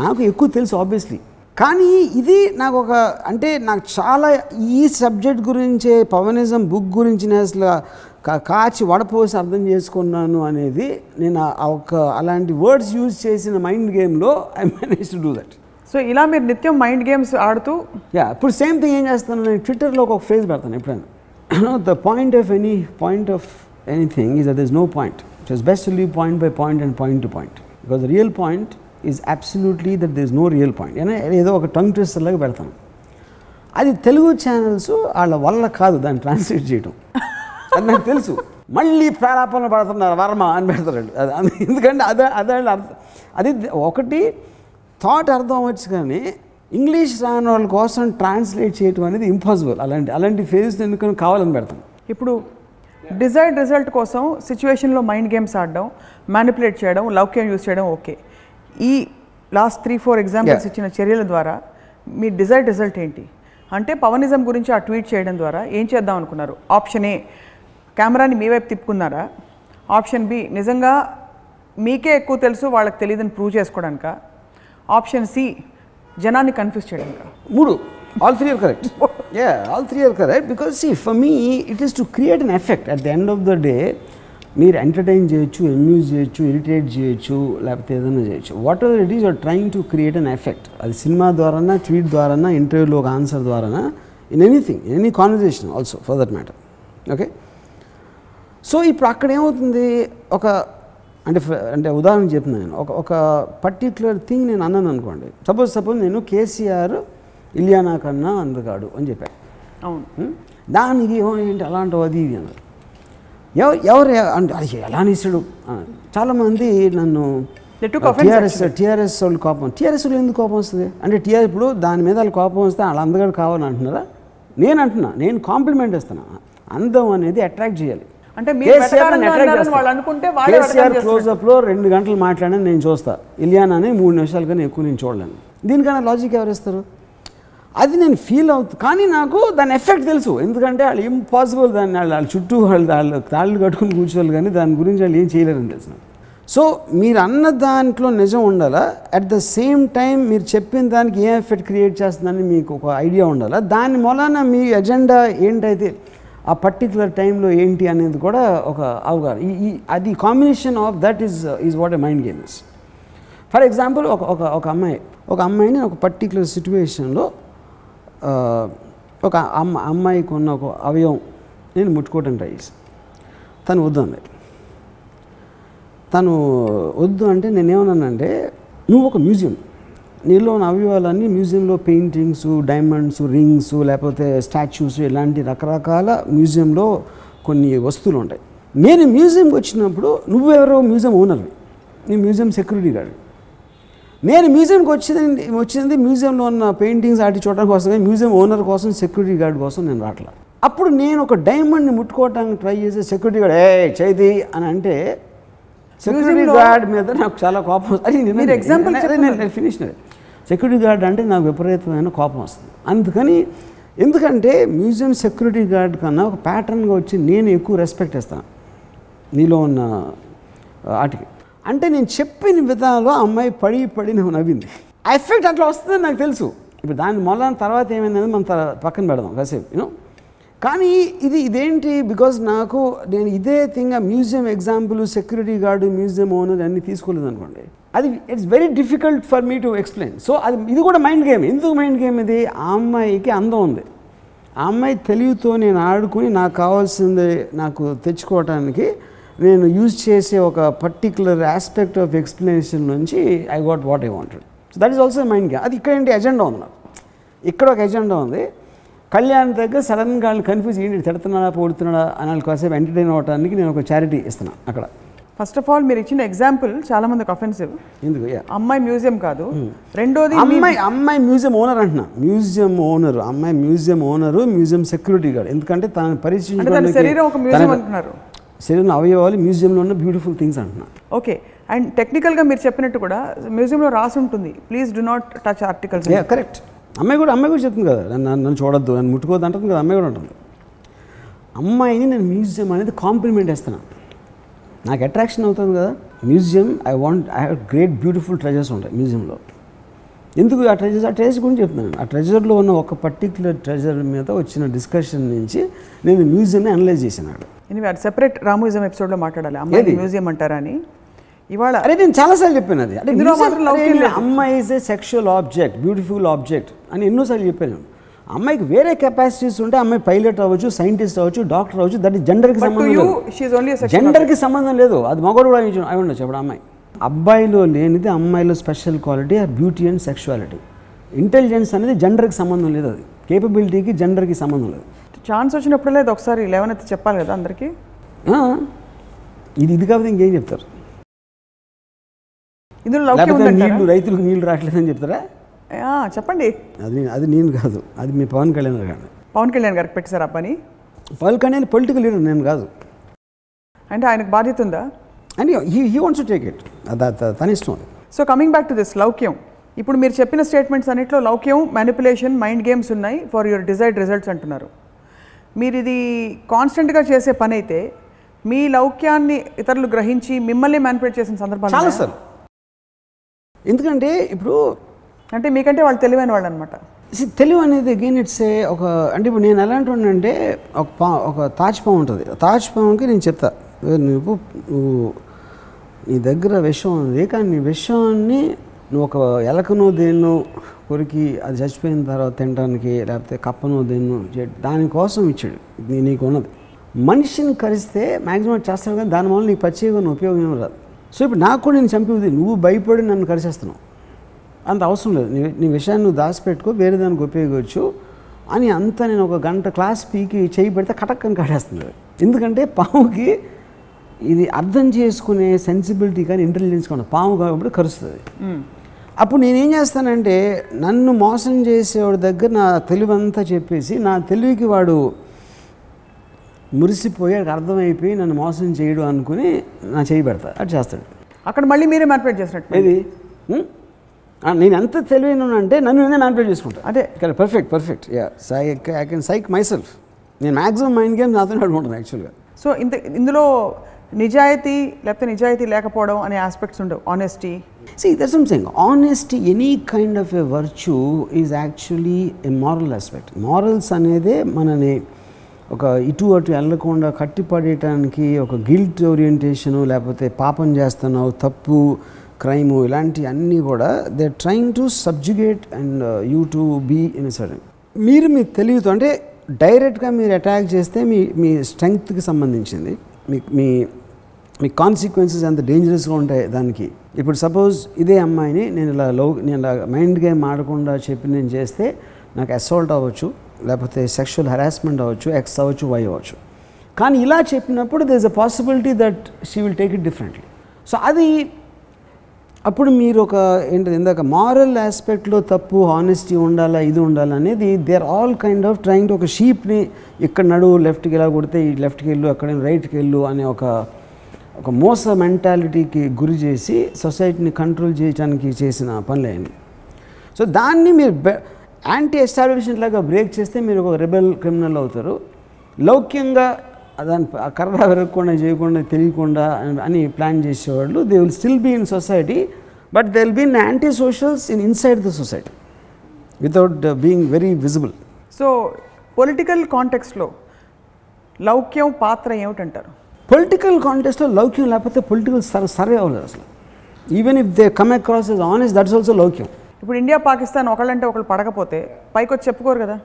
నాకు ఎక్కువ తెలుసు ఆబ్వియస్లీ కానీ ఇది నాకు ఒక అంటే నాకు చాలా ఈ సబ్జెక్ట్ గురించే పవనిజం బుక్ గురించి నేను అసలు కా- కాచి వడపోసి అర్థం చేసుకున్నాను అనేది నేను ఒక అలాంటి వర్డ్స్ యూజ్ చేసిన మైండ్ గేమ్లో I manage to do that. So ఇలా మీరు నిత్యం మైండ్ గేమ్స్ ఆడుతూ? యా ఇప్పుడు సేమ్ థింగ్ ఏం చేస్తాను నేను ట్విట్టర్లో ఒక ఫ్రేజ్ పెడతాను ఎప్పుడైనా. The point of any point of anything is that is no point it is best leave point by point and point to point because real point is absolutely that this no real point అయినా ఏదో ఒక tongue ట్విస్టర్లాగా పెడతాం. పెడతాను అది Telugu channels వాళ్ళ వల్ల కాదు దాన్ని ట్రాన్స్లేట్ చేయడం అది నాకు తెలుసు. మళ్ళీ ప్రారాపణ పడుతున్నారు వర్మ అని పెడతారు అది ఎందుకంటే అదే అదే అర్థం. అది ఒకటి థాట్ అర్థం అవ్వచ్చు కానీ ఇంగ్లీష్ రాని వాళ్ళ కోసం ట్రాన్స్లేట్ చేయడం అనేది ఇంపాసిబుల్ అలాంటి అలాంటి ఫేజ్ ఎందుకని కావాలని పెడతాం. ఇప్పుడు డిజైర్డ్ రిజల్ట్ కోసం సిచ్యువేషన్లో మైండ్ గేమ్స్ ఆడడం మ్యానిపులేట్ చేయడం లౌక్యం యూస్ చేయడం ఓకే ఈ లాస్ట్ త్రీ ఫోర్ ఎగ్జాంపుల్స్. ఇచ్చిన చర్యల ద్వారా మీ డిజైర్డ్ రిజల్ట్ ఏంటి? అంటే పవనిజం గురించి ఆ ట్వీట్ చేయడం ద్వారా ఏం చేద్దాం అనుకున్నారు? ఆప్షన్ ఏ కెమెరాని మీ వైపు తిప్పుకున్నారా? ఆప్షన్ బి నిజంగా మీకే ఎక్కువ తెలుసు వాళ్ళకి తెలియదని ప్రూవ్ చేసుకోవడానిక? ఆప్షన్ సి జనాన్ని కన్ఫ్యూజ్ చేయడానిక? మూడు. All three are correct yeah all three are correct because see for me it is to create an effect at the end of the day మీరు ఎంటర్టైన్ చేయొచ్చు అమ్యూజ్ చేయొచ్చు irritate చేయొచ్చు లేకపోతే ఏదైనా చేయొచ్చు. Whatever it is your trying to create an effect అది cinema ద్వారానా tweet ద్వారానా ఇంటర్వ్యూలో ఒక answer ద్వారానా in anything in any conversation also for that matter okay so ఇప్పుడు అక్కడ ఏమవుతుంది? ఒక అంటే అంటే ఉదాహరణ చెప్తున్నాను నేను. ఒక ఒక పర్టిక్యులర్ థింగ్ నేను అన్నాను అనుకోండి. సపోజ్ సపోజ్ నేను కేసీఆర్ ఇలియానా కన్నా అందగాడు అని చెప్పాను అవును. ఉం? దానికి ఏమో ఏంటి? అలాంటి అది ఇది అన్నారు. ఎవరు ఎవరు అంటే అది ఎలా అనేసాడు. చాలామంది నన్ను They took offense TRS TRS వాళ్ళు కోపం టీఆర్ఎస్ వాళ్ళు ఎందుకు కోపం వస్తుంది? అంటే టీఆర్ ఇప్పుడు దాని మీద వాళ్ళు కోపం వస్తే వాళ్ళ అందగాడు కావాలని అంటున్నారా? నేను అంటున్నా నేను కాంప్లిమెంట్ ఇస్తున్నా. అందం అనేది అట్రాక్ట్ చేయాలి. అంటే కేసీఆర్. క్లోజప్లో రెండు గంటలు మాట్లాడని నేను చూస్తా. ఇలియానాని మూడు నిమిషాల కన్నా ఎక్కువ నేను చూడలేను. దీనికన్నా లాజిక్ ఎవరు ఇస్తారు? అది నేను ఫీల్ అవుతు కానీ నాకు దాని ఎఫెక్ట్ తెలుసు. ఎందుకంటే వాళ్ళు ఇంపాసిబుల్ దాన్ని వాళ్ళు వాళ్ళ చుట్టూ వాళ్ళు వాళ్ళు తాళ్ళు కట్టుకుని కూర్చోవాలి కానీ దాని గురించి వాళ్ళు ఏం చేయలేరని తెలుసు సో మీరు అన్న దాంట్లో నిజం ఉండాలా? అట్ ద సేమ్ టైం మీరు చెప్పిన దానికి ఏం ఎఫెక్ట్ క్రియేట్ చేస్తుందని మీకు ఒక ఐడియా ఉండాలా? దాని మూలాన మీ ఎజెండా ఏంటైతే ఆ పర్టికులర్ టైంలో ఏంటి అనేది కూడా ఒక అవగాహన. ఈ అది combination of that is is what a mind game is for example ఒక ఒక ఒక అమ్మాయి ఒక అమ్మాయిని ఒక పర్టికులర్ సిచ్యువేషన్లో ఒక అమ్మ అమ్మాయికి ఉన్న ఒక అవయవం నేను ముట్టుకోవటం ట్రై తను తను వద్దంది తను వద్దు అంటే నేనేమన్నానంటే నువ్వు ఒక మ్యూజియం. నీలో ఉన్న అవయవాలన్నీ మ్యూజియంలో పెయింటింగ్స్ డైమండ్స్ రింగ్స్ లేకపోతే స్టాచ్యూస్ ఇలాంటి రకరకాల మ్యూజియంలో కొన్ని వస్తువులు ఉంటాయి. నేను మ్యూజియంకి వచ్చినప్పుడు నువ్వెవరో మ్యూజియం ఓనర్వి. నీ మ్యూజియం సెక్యూరిటీ గార్డ్. నేను మ్యూజియంకి వచ్చింది వచ్చింది మ్యూజియంలో ఉన్న పెయింటింగ్స్ వాటి చూడడం కోసం మ్యూజియం ఓనర్ కోసం సెక్యూరిటీ గార్డ్ కోసం నేను రావట్లా. అప్పుడు నేను ఒక డైమండ్ని ముట్టుకోవటానికి ట్రై చేసే సెక్యూరిటీ గార్డ్ ఏ చైతి అని అంటే సెక్యూరిటీ గార్డ్ మీద నాకు చాలా కోపం వస్తుంది. మీరు చెప్తున్నారు. నేను ఫినిష్ సెక్యూరిటీ గార్డ్ అంటే నాకు విపరీతమైన కోపం వస్తుంది. అందుకని ఎందుకంటే మ్యూజియం సెక్యూరిటీ గార్డ్ కన్నా ఒక ప్యాటర్న్గా వచ్చి నేను ఎక్కువ రెస్పెక్ట్ ఇస్తాను. నీలో ఉన్న వాటికి అంటే నేను చెప్పిన విధానంలో ఆ అమ్మాయి పడి పడి నువ్వు నవ్వింది. ఆ ఎఫెక్ట్ అట్లా వస్తుందని నాకు తెలుసు. ఇప్పుడు దాని మొదలైన తర్వాత ఏమైందనేది మనం తర- పక్కన పెడదాం కాసేపు యూనో కానీ ఇది ఇదేంటి? బికాజ్ నాకు నేను ఇదే థింగ్ ఆ museum example security guard museum owner అన్నీ తీసుకోలేదు అనుకోండి అది it's very difficult for me to explain so అది ఇది కూడా మైండ్ గేమ్ ఎందుకు మైండ్ గేమ్ ఇది? ఆ అమ్మాయికి అందం ఉంది. ఆ అమ్మాయి తెలివితో నేను ఆడుకుని నాకు కావాల్సింది నాకు తెచ్చుకోవటానికి నేను యూజ్ చేసే ఒక పర్టికులర్ ఆస్పెక్ట్ ఆఫ్ ఎక్స్ప్లెనేషన్ నుంచి I got what I wanted so that is also mind game అది ఇక్కడ ఏంటి? ఎజెండా ఉంది నాకు. ఇక్కడ ఒక ఎజెండా ఉంది. కళ్యాణ్ దగ్గర సడన్గా వాళ్ళు కన్ఫ్యూజ్ ఏంటి? తిడుతున్నాడా పొడుతున్నాడా అని వాళ్ళు కాసేపు ఎంటర్టైన్ అవ్వడానికి నేను ఒక చారిటీ ఇస్తున్నాను అక్కడ. ఫస్ట్ ఆఫ్ ఆల్ మీరు ఇచ్చిన ఎగ్జాంపుల్ చాలా మందికి అఫెన్సివ్ ఎందుకు? అమ్మాయి మ్యూజియం కాదు. రెండోది మీ- అమ్మాయి అమ్మాయి మ్యూజియం ఓనర్ అంటున్నా. మ్యూజియం ఓనర్ అమ్మాయి museum owner museum security guard ఎందుకంటే తన పరిచయించుకోవడానికి శరీరం ఒక మ్యూజియం అంటున్నారు. శరీరం అవయవాలు మ్యూజియంలో ఉన్న బ్యూటిఫుల్ థింగ్స్ అంటున్నా. ఓకే. అండ్ టెక్నికల్గా మీరు చెప్పినట్టు కూడా మ్యూజియంలో రాసి ఉంటుంది. Please do not touch articles. Correct. అమ్మాయి కూడా అమ్మాయి కూడా చెప్తుంది కదా నన్ను నన్ను చూడొద్దు నన్ను ముట్టుకోవద్దు అంటుంది కదా అమ్మాయి కూడా ఉంటుంది అమ్మాయిని నేను మ్యూజియం అనేది కాంప్లిమెంట్ వేస్తున్నాను నాకు అట్రాక్షన్ అవుతుంది కదా museum I want I have great beautiful treasures ఉంటాయి మ్యూజియంలో. ఎందుకు ఆ ట్రెజర్స్? ఆ ట్రెజర్స్ గురించి చెప్తున్నాను ఆ ట్రెజర్లో ఉన్న ఒక పర్టిక్యులర్ ట్రెజర్ మీద వచ్చిన డిస్కషన్ నుంచి నేను మ్యూజియంని అనలైజ్ చేశాను అక్కడ. ఎనివే అది సెపరేట్ రామూజియం ఎపిసోడ్లో మాట్లాడాలి. అమ్మాయి? మ్యూజియం అంటారా అని ఇవాళ అరే నేను చాలాసార్లు చెప్పాను అది. అంటే. అమ్మాయి is a sexual object beautiful object అని ఎన్నోసార్లు చెప్పాను. అమ్మాయికి వేరే కెపాసిటీస్ ఉంటే అమ్మాయి పైలట్ అవ్వచ్చు సైంటిస్ట్ అవ్వచ్చు డాక్టర్ అవ్వచ్చు దట్ జెండర్కి సంబంధం లేదు. జెండర్కి సంబంధం లేదు. అది మగవాడు కూడా అయి ఉండొచ్చు అప్పుడు అమ్మాయి. అబ్బాయిలో లేనిది అమ్మాయిలో స్పెషల్ క్వాలిటీ ఆ బ్యూటీ అండ్ సెక్షువాలిటీ ఇంటెలిజెన్స్ అనేది జెండర్కి సంబంధం లేదు అది. కేపబిలిటీకి జెండర్కి సంబంధం లేదు. ఛాన్స్ వచ్చినప్పుడల్లా ఇది ఒకసారి లెవెన్ అయితే చెప్పాలి కదా అందరికీ? ఇది ఇది కాకపోతే ఇంకేం చెప్తారు? ఇందులో నీళ్ళు రైతులకు నీళ్ళు రావట్లేదని చెప్తారా? చెప్పండి. అది అది నేను కాదు. అది మీ పవన్ కళ్యాణ్ గారు పవన్ కళ్యాణ్ గారికి పెట్టేశారు ఆ పని? పవన్ కళ్యాణ్ పొలిటికల్ లీడర్ నేను కాదు. అంటే ఆయనకు బాధ్యత ఉందా? And he he wants take it తన ఇష్టం so coming back to this లౌక్యం. ఇప్పుడు మీరు చెప్పిన స్టేట్మెంట్స్ అన్నింటిలో లౌక్యం మ్యానిపులేషన్ మైండ్ గేమ్స్ ఉన్నాయి ఫర్ యువర్ డిజైర్డ్ రిజల్ట్స్ అంటున్నారు. మీరు ఇది కాన్స్టెంట్గా చేసే పని అయితే మీ లౌక్యాన్ని ఇతరులు గ్రహించి మిమ్మల్ని మ్యానిపులేట్ చేసిన సందర్భాలు చాలా? సార్ ఎందుకంటే ఇప్పుడు అంటే మీకంటే వాళ్ళు తెలివైన వాళ్ళు అనమాట తెలివి అనేది అగైన్ ఇట్స్ ఏ ఒక అంటే ఇప్పుడు నేను ఎలాంటి అంటే ఒక పా ఒక తాజ్ పాము ఉంటుంది. తాజ్ పాముకి నేను చెప్తా. "ఏ, నువ్వు నువ్వు నీ దగ్గర విషం ఉంది కానీ నీ విషాన్ని నువ్వు ఒక ఎలకనో దేన్నో కొరికి అది చచ్చిపోయిన తర్వాత తినడానికి లేకపోతే కప్పనో దేన్నో దానికోసం ఇచ్చాడు. నీకు ఉన్నది మనిషిని కరిస్తే మ్యాక్సిమం చేస్తాడు కానీ దానివల్ల నీకు ప్రత్యేకమైన ఉపయోగం ఏమి రాదు. సో ఇప్పుడు నాకు కూడా నేను చంపేది నువ్వు భయపడి నన్ను కలిసేస్తున్నావు అంత అవసరం లేదు. నీ నీ విషయాన్ని నువ్వు దాచిపెట్టుకో వేరే దానికి ఉపయోగించవచ్చు అని అంతా నేను ఒక గంట క్లాస్ పీకి చేయి పెడితే కటక్కని కాడేస్తున్నాడు ఎందుకంటే పాముకి ఇది అర్థం చేసుకునే సెన్సిబిలిటీ కానీ ఇంటెలిజెన్స్ కానీ పాము కాబట్టి కరుస్తుంది. అప్పుడు నేనేం చేస్తానంటే నన్ను మోసం చేసేవాడి దగ్గర నా తెలివంతా చెప్పేసి నా తెలివికి వాడు మురిసిపోయి అర్థమైపోయి నన్ను మోసం చేయడు అనుకుని నా చేయి పెడతా అది చేస్తాడు. అక్కడ మళ్ళీ మీరే మ్యానిపులేట్ చేసినట్టు ఏది? నేను ఎంత తెలివైన అంటే నన్ను నేనే మ్యానిపులేట్ చేసుకుంటా. అదే. ఇక్కడ perfect perfect yeah Sye I can psych myself నేను మ్యాక్సిమం మైండ్ గేమ్ నాతోనే ఆడుకుంటాను యాక్చువల్గా సో ఇంత ఇందులో నిజాయితీ లేకపోతే నిజాయితీ లేకపోవడం అనే ఆస్పెక్ట్స్ ఉండవు honesty See, that's what I'm saying. Honesty, any kind of a virtue is actually a moral aspect. Morals అనేదే మనని ఒక ఇటు అటు వెళ్ళకుండా కట్టిపడేయటానికి ఒక గిల్ట్ ఓరియంటేషను లేకపోతే పాపం చేస్తున్నావు తప్పు క్రైము ఇలాంటి అన్నీ కూడా they trying to subjugate and you to be in sudden మీరు మీ తెలివితో అంటే డైరెక్ట్గా మీరు అటాక్ చేస్తే మీ మీ స్ట్రెంగ్త్కి సంబంధించింది మీ మీ మీ కాన్సిక్వెన్సెస్ ఎంత డేంజరస్గా ఉంటాయి దానికి? ఇప్పుడు సపోజ్ ఇదే అమ్మాయిని నేను ఇలా లవ్ నేను ఇలా మైండ్ గేమ్ ఆడకుండా చెప్పి నేను చేస్తే నాకు అసాల్ట్ అవ్వచ్చు లేకపోతే సెక్షువల్ హెరాస్మెంట్ అవ్వచ్చు ఎక్స్ అవ్వచ్చు వై అవ్వచ్చు. కానీ ఇలా చెప్పినప్పుడు there is a possibility that she will take it differently so అది అప్పుడు మీరు ఒక ఏంటది ఇందాక మారల్ ఆస్పెక్ట్లో తప్పు హానెస్టీ ఉండాలా ఇది ఉండాలా అనేది they are all kind of trying to ఒక షీప్ని ఇక్కడ నడువు లెఫ్ట్కి ఇలా కొడితే ఈ లెఫ్ట్కి వెళ్ళు అక్కడ రైట్కి వెళ్ళు అనే ఒక ఒక మోస మెంటాలిటీకి గురి చేసి సొసైటీని కంట్రోల్ చేయడానికి చేసిన పనులేని సో దాన్ని మీరు యాంటీ ఎస్టాబ్లిష్మెంట్ లాగా బ్రేక్ చేస్తే మీరు ఒక రెబెల్ క్రిమినల్ అవుతారు. లౌక్యంగా దాని కర్ర విరగకుండా చేయకుండా తెలియకుండా అని- అని ప్లాన్ చేసేవాళ్ళు. They will still be in society but they will be in anti socials in inside the society without being very visible. So political కాంటెక్స్లో లౌక్యం పాత్ర ఏమిటంటారు? పొలిటికల్ కాంటెస్ట్లో లౌక్యం లేకపోతే పొలిటికల్ సర్ సర్వే అవ్వలేదు అసలు. Even if they come across is honest that's also లౌక్యం ఇప్పుడు India Pakistan ఒకళ్ళంటే ఒకళ్ళు పడకపోతే పైకి వచ్చి చెప్పుకోరు కదా?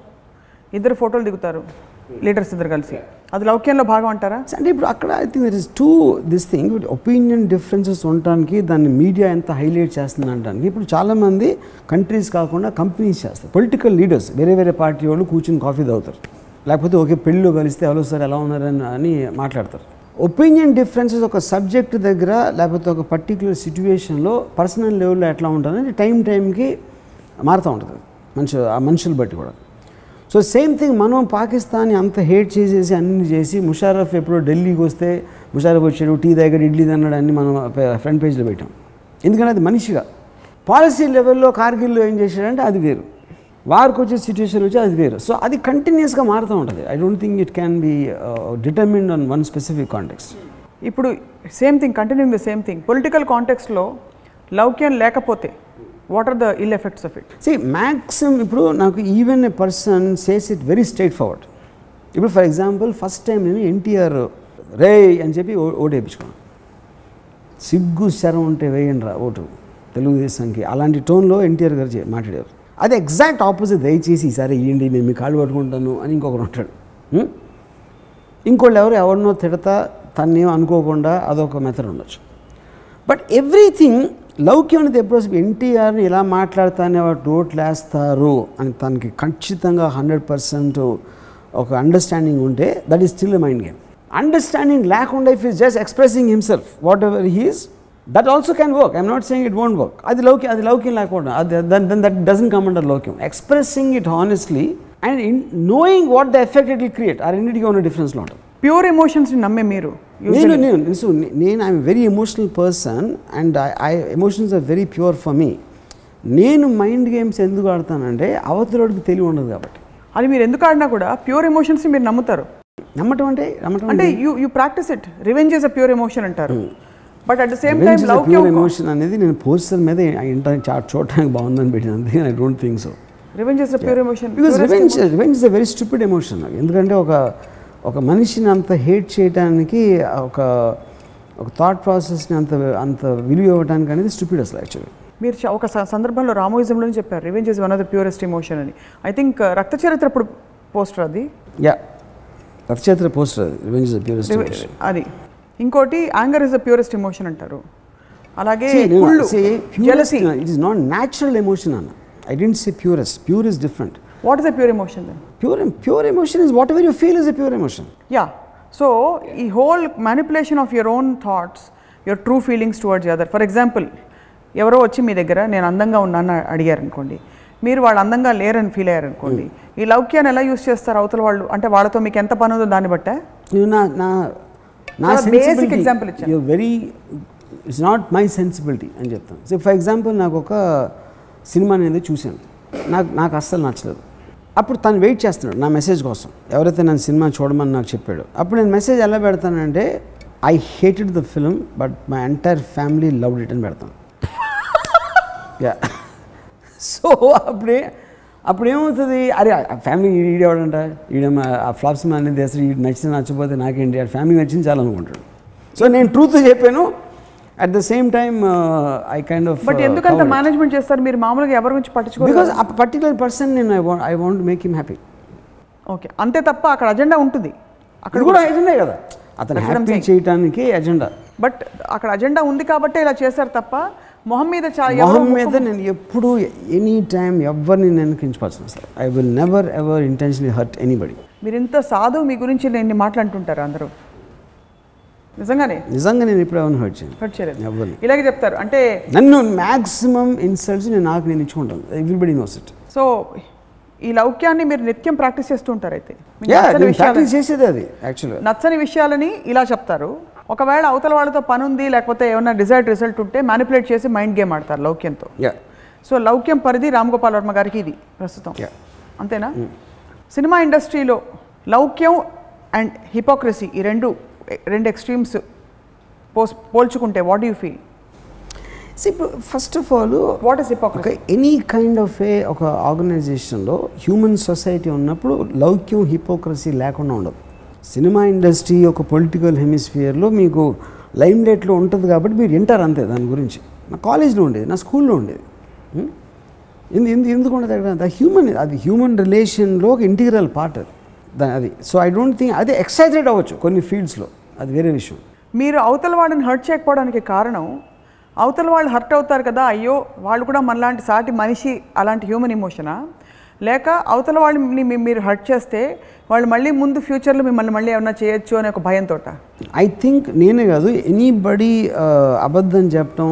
ఇద్దరు ఫోటోలు దిగుతారు లీడర్స్ ఇద్దరు కలిసి. అది లౌక్యంలో భాగం అంటారా? అంటే ఇప్పుడు అక్కడ I think there is two this thing opinion differences ఉండటానికి దాన్ని మీడియా ఎంత హైలైట్ చేస్తుంది అనడానికి ఇప్పుడు చాలామంది కంట్రీస్ కాకుండా కంపెనీస్ చేస్తారు. పొలిటికల్ లీడర్స్ వేరే వేరే పార్టీ వాళ్ళు కూర్చుని కాఫీ తాగుతారు. లేకపోతే ఒకే పెళ్ళిలో కలిస్తే హలో సార్ ఎలా ఉన్నారని అని మాట్లాడతారు. ఒపీనియన్ డిఫరెన్సెస్ ఒక సబ్జెక్ట్ దగ్గర లేకపోతే ఒక పర్టికులర్ సిచ్యువేషన్లో పర్సనల్ లెవెల్లో ఎట్లా ఉంటుంది టైం టైంకి మారుతూ ఉంటుంది. మనిషి ఆ మనుషులు బట్టి కూడా. సో సేమ్ థింగ్ మనం పాకిస్తాన్ అంత హేట్ చేసేసి అన్ని చేసి ముషారఫ్ ఎప్పుడో ఢిల్లీకి వస్తే ముషారఫ్ వచ్చాడు టీ దగ్గర ఇడ్లీ తిన్నాడు అన్ని మనం ఫ్రంట్ పేజ్లో పెట్టాం. ఎందుకంటే అది మనిషిగా. పాలసీ లెవెల్లో కార్గిల్లో ఏం చేశాడంటే అది వేరు. వారికి వచ్చే సిచ్యువేషన్ వచ్చి అది వేరు. సో అది కంటిన్యూస్గా మారుతూ ఉంటుంది. I don't think it can be determined on one specific context ఇప్పుడు same thing continuing the same thing political కాంటెక్స్లో లౌక్యం లేకపోతే what are the ill effects of it see maximum ఇప్పుడు నాకు even a person says it very straightforward ఇప్పుడు for example first time నేను ఎన్టీఆర్ రే అని చెప్పి ఓ- vote వేయించుకున్నాను సిగ్గు శరం ఉంటే వేయండి రా ఓటు. తెలుగుదేశంకి. అలాంటి టోన్లో ఎన్టీఆర్ గారు మాట్లాడారు. అది ఎగ్జాక్ట్ ఆపోజిట్ దయచేసి ఈసారి ఇవ్వండి నేను మీ కాళ్ళు పట్టుకుంటాను అని ఇంకొకరు ఉంటాడు ఇంకోళ్ళు ఎవరు ఎవరినో తిడతా తన్నేం అనుకోకుండా అదొక మెథడ్ ఉండొచ్చు. బట్ ఎవ్రీథింగ్ లౌక్యం అనేది ఎప్పుడు ఎన్టీఆర్ని ఇలా మాట్లాడతానే వాడు రోట్లు అని తనకి ఖచ్చితంగా హండ్రెడ్ పర్సెంట్ ఒక అండర్స్టాండింగ్ ఉంటే that is still mind game understanding లేకుండా if is just expressing himself whatever he is that also can work I'm not saying it won't work అది లౌక్యం అది లౌక్యం లేకుండా అది then that doesn't come under Loukyam expressing it honestly and in knowing what the effect it will create ఆ రెండింటికి ఉన్న డిఫరెన్స్లో ఉంటుంది. ప్యూర్ ఎమోషన్స్ని నమ్మే మీరు నేను నేను సో నేను I'm very emotional person and I emotions are very pure for me నేను మైండ్ గేమ్స్ ఎందుకు ఆడతానంటే అవతలోడికి తెలివి ఉండదు కాబట్టి. అది మీరు ఎందుకు ఆడినా కూడా ప్యూర్ ఎమోషన్స్ని మీరు నమ్ముతారు. నమ్మటం అంటే నమ్మటం అంటే you you practice it revenge is a pure emotion అంటారు. But at the same time pure emotion అనేది నేను పోస్టర్ మీద చూడటానికి బాగుందని పెట్టిన అంతే I don't think so revenge is pure emotion because revenge revenge is a very stupid emotion ఎందుకంటే ఒక ఒక మనిషిని అంత హేట్ చేయడానికి ఒక ఒక థాట్ ప్రాసెస్ని అంత అంత విలువ ఇవ్వడానికి అనేది స్టూపిడ్ అసలు యాక్చువల్లీ మీరు ఒక సందర్భంలో రామోయిజంలో చెప్పారు revenge is one of the purest emotion అని. ఐ థింక్ రక్త చరిత్ర ఇప్పుడు పోస్టర్ అది? యా రథచేత్ర పోస్టర్ అది. రివెంజ్ ఇస్ ప్యూరెస్ట్ ఎమోషన్ అది. ఇంకోటి anger is the purest emotion అంటారు. అలాగే it is not natural emotion అన్న I don't say purest pure is different what is the pure emotion then pure pure emotion is whatever you feel is a pure emotion yeah so ఈ whole manipulation of your own thoughts your true feelings towards other for example ఎవరో వచ్చి మీ దగ్గర నేను అందంగా ఉన్నాను అడిగారు అనుకోండి. మీరు వాళ్ళు అందంగా లేరని ఫీల్ అయ్యారు అనుకోండి. ఈ లౌక్యాన్ని ఎలా యూస్ చేస్తారు అవతల వాళ్ళు? అంటే వాళ్ళతో మీకు ఎంత పని ఉందో దాన్ని బట్టే? నా నా నా basic example ఇచ్చాను. You very it's not my sensibility అని చెప్తాను. సో ఫర్ ఎగ్జాంపుల్ నాకు ఒక సినిమా అనేది చూశాను. నాకు నాకు అస్సలు నచ్చలేదు. అప్పుడు తను వెయిట్ చేస్తున్నాడు నా మెసేజ్ కోసం. ఎవరైతే నన్ను సినిమా చూడమని నాకు చెప్పాడు. అప్పుడు నేను మెసేజ్ ఎలా పెడతానంటే I hated the film but my entire family loved it అని పెడతాను. *laughs* యా సో *laughs* అప్పుడే అప్పుడు ఏమవుతుంది అరే ఫ్యామిలీ ఈడేవాడంట ఈడ ఆ ఫ్లాప్స్ మ్యాన్ అనేది అసలు ఈడు నచ్చిన నచ్చకపోతే నాకేంటి? ఆ ఫ్యామిలీ నచ్చింది చాలా అనుకుంటాడు. సో నేను ట్రూత్ చెప్పాను. At the same time I kind of but ఎందుకంత మేనేజ్మెంట్ చేస్తారు? మీరు మామూలుగా ఎవరి గురించి పట్టించుకోరు బికాస్ ఆ పర్టికులర్ పర్సన్ నేను I want I want make him happy okay అంతే తప్ప అక్కడ అజెండా ఉంటుంది. అక్కడ కూడా ఎజెండా కదా? అతను హ్యాపీ. చేయడానికి ఎజెండా బట్ అక్కడ అజెండా ఉంది కాబట్టి ఇలా చేశారు తప్ప మొహం మీద ఎవరో మొహం మీద నేను ఎప్పుడు ఎనీ టైం ఎవరిని నేను కించపరచను sir. I will never ever intentionally hurt anybody మీరు ఇంత సాధు మీ గురించి నేను మాట్లాడుతుంటారు అందరూ. నిజంగానే? నిజంగా నేను ఇప్పుడు ఎవరిని హర్ట్ చేయను. హర్ట్ చేయలేదు. ఎవరిని. ఇలాగే చెప్తారు. అంటే నన్ను మ్యాక్సిమం ఇన్సల్ట్స్ నేను నాకు నేను ఇచ్చుకుంటాను ఎవ్రీబడి నోస్ ఇట్ సో ఈ లౌక్యాన్ని మీరు నిత్యం ప్రాక్టీస్ చేస్తూ ఉంటారు అయితే. ప్రాక్టీస్ చేసేది అది యాక్చువల్గా నచ్చని విషయాలని ఇలా చెప్తారు. ఒకవేళ అవతల వాళ్ళతో పని ఉంది లేకపోతే ఏమైనా డిజైర్డ్ రిజల్ట్ ఉంటే మ్యానిపులేట్ చేసి మైండ్ గేమ్ ఆడతారు లౌక్యంతో. యా సో లౌక్యం పరిధి రామ్ గోపాల్ వర్మ గారికి ఇది ప్రస్తుతం. అంతేనా? సినిమా ఇండస్ట్రీలో లౌక్యం అండ్ హిపోక్రసీ ఈ రెండు రెండు ఎక్స్ట్రీమ్స్ పోస్ పోల్చుకుంటే వాట్ యూ ఫీల్ ఇప్పుడు first of all what is ఒక hypocrisy any kind of a ఒక ఆర్గనైజేషన్లో హ్యూమన్ సొసైటీ ఉన్నప్పుడు లౌక్యం హిపోక్రసీ లేకుండా ఉండదు. సినిమా ఇండస్ట్రీ ఒక పొలిటికల్ హెమిస్ఫియర్లో మీకు లైమ్ లైట్లో ఉంటుంది కాబట్టి మీరు వింటారు అంతే దాని గురించి. నా కాలేజ్లో ఉండేది నా స్కూల్లో ఉండేది. Hmm? ఎందు ఎందు ఎందుకు ఉండదు హ్యూమన్ అది హ్యూమన్ రిలేషన్లో ఒక ఇంటిగ్రల్ పార్ట్ అది. దా- అది. సో ఐ డోంట్ థింక్ అదే ఎక్సైటెడ్ అవ్వచ్చు కొన్ని ఫీల్డ్స్లో. అది వేరే విషయం. మీరు అవతల వాళ్ళని హర్ట్ చేయకపోవడానికి కారణం అవతల వాళ్ళు హర్ట్ అవుతారు కదా అయ్యో వాళ్ళు కూడా మనలాంటి సాటి మనిషి అలాంటి హ్యూమన్ ఇమోషనా? లేక అవతల వాళ్ళని మీరు హర్ట్ చేస్తే వాళ్ళు మళ్ళీ ముందు ఫ్యూచర్లో మిమ్మల్ని మళ్ళీ ఏమన్నా చేయొచ్చు అనే ఒక భయంతో ఐ థింక్ నేనే కాదు ఎనీబడి అబద్ధం చెప్పడం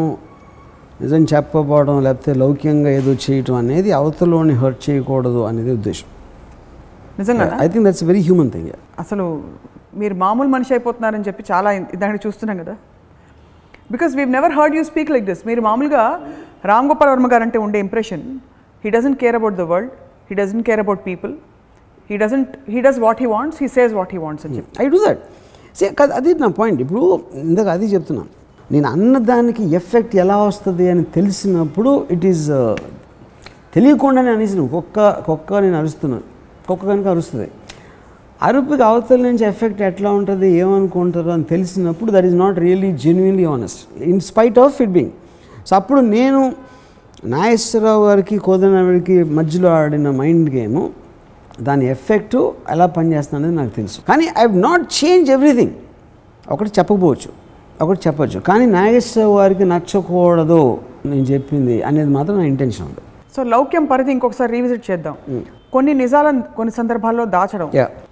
నిజం చెప్పకపోవడం లేకపోతే లౌక్యంగా ఏదో చేయటం అనేది అవతలోని హర్ట్ చేయకూడదు అనేది ఉద్దేశం. నిజంగా I think that's very human thing అసలు మీరు మామూలు మనిషి అయిపోతున్నారని చెప్పి చాలా దాన్ని చూస్తున్నాం కదా? Because we never heard you speak like this మీరు మామూలుగా రామ్ గోపాల్ వర్మ గారు అంటే ఉండే impression he doesn't care about the world he doesn't care about people he doesn't he does what he wants he says what he wants అని చెప్పి I do that say అది నా point ఇప్పుడు ఇందాక అది చెప్తున్నాను నేను అన్నదానికి ఎఫెక్ట్ ఎలా వస్తుంది అని తెలిసినప్పుడు ఇట్ ఈస్ తెలియకుండానే అనేసి కుక్క కుక్క నేను అరుస్తున్నాను కుక్క కనుక అరుస్తుంది. అరుపుకి అవతల నుంచి ఎఫెక్ట్ ఎట్లా ఉంటుంది ఏమనుకుంటారో అని తెలిసినప్పుడు that is not really genuinely honest in spite of it being so అప్పుడు నేను నాగేశ్వరరావు గారికి కోదనాడికి మధ్యలో ఆడిన మైండ్ గేమ్ దాని ఎఫెక్ట్ ఎలా పనిచేస్తుంది అనేది నాకు తెలుసు. కానీ ఐ నాట్ చేంజ్ ఎవ్రీథింగ్. ఒకటి చెప్పకపోవచ్చు ఒకటి చెప్పొచ్చు. కానీ నాగేశ్వరరావు గారికి నచ్చకూడదు నేను చెప్పింది అనేది మాత్రం నా ఇంటెన్షన్ ఉంది. సో లౌక్యం పరిధి ఇంకొకసారి రీవిజిట్ చేద్దాం. కొన్ని నిజాలను కొన్ని సందర్భాల్లో దాచడం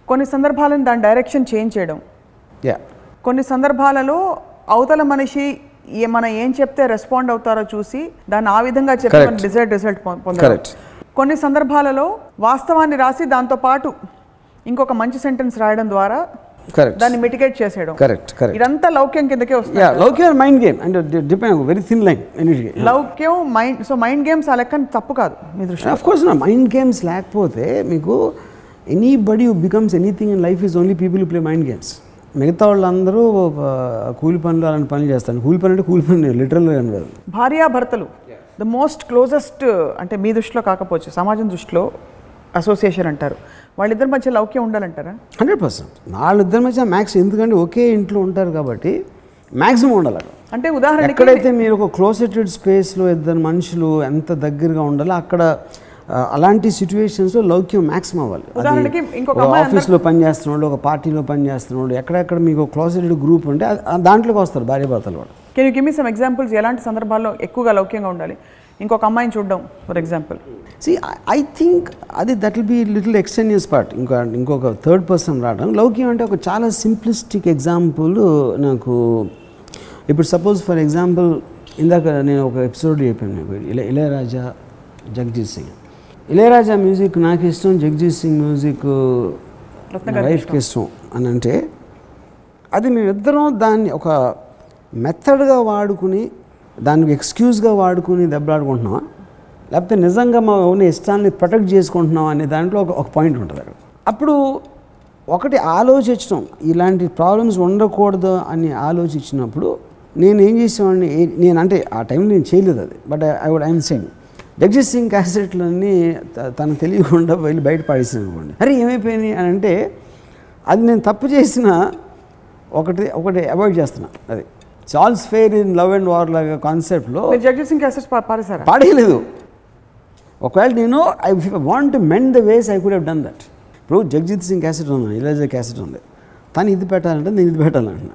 కొన్ని సందర్భాలను దాని డైరెక్షన్ చేంజ్ చేయడం యా కొన్ని సందర్భాలలో అవతల మనిషి మనం ఏం చెప్తే రెస్పాండ్ అవుతారో చూసి దాన్ని ఆ విధంగా చెప్పి Correct. Desired result Correct. కొన్ని సందర్భాలలో వాస్తవాన్ని రాసి దాంతో పాటు ఇంకొక మంచి సెంటెన్స్ రాయడం ద్వారా దాన్ని మిటిగేట్ చేసేయడం. కరెక్ట్ కరెక్ట్ ఇదంతా లౌక్యం కిందకే వస్తుంది. లౌక్యం mind game and depend very thin line Loukyam mind so mind games ఆ లెక్కన తప్పు కాదు మీ దృష్టి ఆఫ్ కోర్స్ నా మైండ్ గేమ్స్ లేకపోతే మీకు anybody becomes anything in life is only people play mind games మిగతా వాళ్ళందరూ కూలి పనులు అలాంటి పనులు చేస్తారు. కూలి పని అంటే కూలి పని లిటరల్గా ఏం కాదు భార్యాభర్తలు ద మోస్ట్ క్లోజెస్ట్ అంటే మీ దృష్టిలో కాకపోవచ్చు సమాజం దృష్టిలో అసోసియేషన్ అంటారు. వాళ్ళిద్దరి మధ్య లౌక్యం ఉండాలంటారా? Hundred percent. వాళ్ళిద్దరి మధ్య మ్యాక్స్ ఎందుకంటే ఒకే ఇంట్లో ఉంటారు కాబట్టి మ్యాక్సిమం ఉండాలి. అంటే ఉదాహరణకి ఎక్కడైతే మీరు ఒక క్లోజెటెడ్ స్పేస్లో ఇద్దరు మనుషులు ఎంత దగ్గరగా ఉండాలో అక్కడ అలాంటి సిచ్యువేషన్స్లో లౌక్యం మ్యాక్సిమం అవ్వాలి. ఇంకొక ఆఫీస్లో పని చేస్తున్నాడు ఒక పార్టీలో పని చేస్తున్నాడు ఎక్కడెక్కడ మీకు క్లోజెటెడ్ గ్రూప్ ఉంటే దాంట్లోకి వస్తారు భార్య భర్తలు కూడా. Can you give me some examples ఎలాంటి సందర్భాల్లో ఎక్కువగా లౌక్యంగా ఉండాలి? ఇంకొక అమ్మాయిని చూడడం for example see I think అది that will be little extraneous part ఇంకా ఇంకొక థర్డ్ పర్సన్ రావడం. లౌక్యం అంటే ఒక చాలా సింప్లిస్టిక్ ఎగ్జాంపుల్ నాకు ఇప్పుడు సపోజ్ ఫర్ ఎగ్జాంపుల్ ఇందాక నేను ఒక ఎపిసోడ్ చెప్పాను మీకు ఇళ ఇళయరాజా జగజీత్ సింగ్. ఇళయరాజా మ్యూజిక్ నాకు ఇష్టం జగజీత్ సింగ్ మ్యూజిక్ వైఫ్కి ఇష్టం. అని అంటే అది మేమిద్దరం దాన్ని ఒక మెథడ్గా వాడుకుని దానికి ఎక్స్క్యూజ్గా వాడుకుని దెబ్బలాడుకుంటున్నామా? లేకపోతే నిజంగా మా ఉన్న ఇష్టాన్ని ప్రొటెక్ట్ చేసుకుంటున్నాం అనే దాంట్లో ఒక ఒక పాయింట్ ఉంటుంది అక్కడ. అప్పుడు ఒకటి ఆలోచించడం ఇలాంటి ప్రాబ్లమ్స్ ఉండకూడదు అని ఆలోచించినప్పుడు నేను ఏం చేసేవాడిని నేను అంటే ఆ టైంలో నేను చేయలేదు అది but I would I'm saying Jagjit Singh క్యాసెట్లన్నీ త- తనకు తెలియకుండా వెళ్ళి బయట పాడేసాను అనుకోండి అరే ఏమైపోయినాయి అని అంటే అది నేను తప్పు చేసిన ఒకటి ఒకటి అవాయిడ్ చేస్తున్నా. అది all's fair in love and war లాగా కాన్సెప్ట్లో జగదీష్ సింగ్ క్యాసెట్స్ పాడేయలేదు. ఒకవేళ నేను I want to mend the ways I could have done that. ఇప్పుడు జగజిత్ సింగ్ క్యాసెట్ ఉంది ఇలాజా క్యాసెట్ ఉంది. తను ఇది పెట్టాలంటే నేను ఇది పెట్టాలంటున్నా.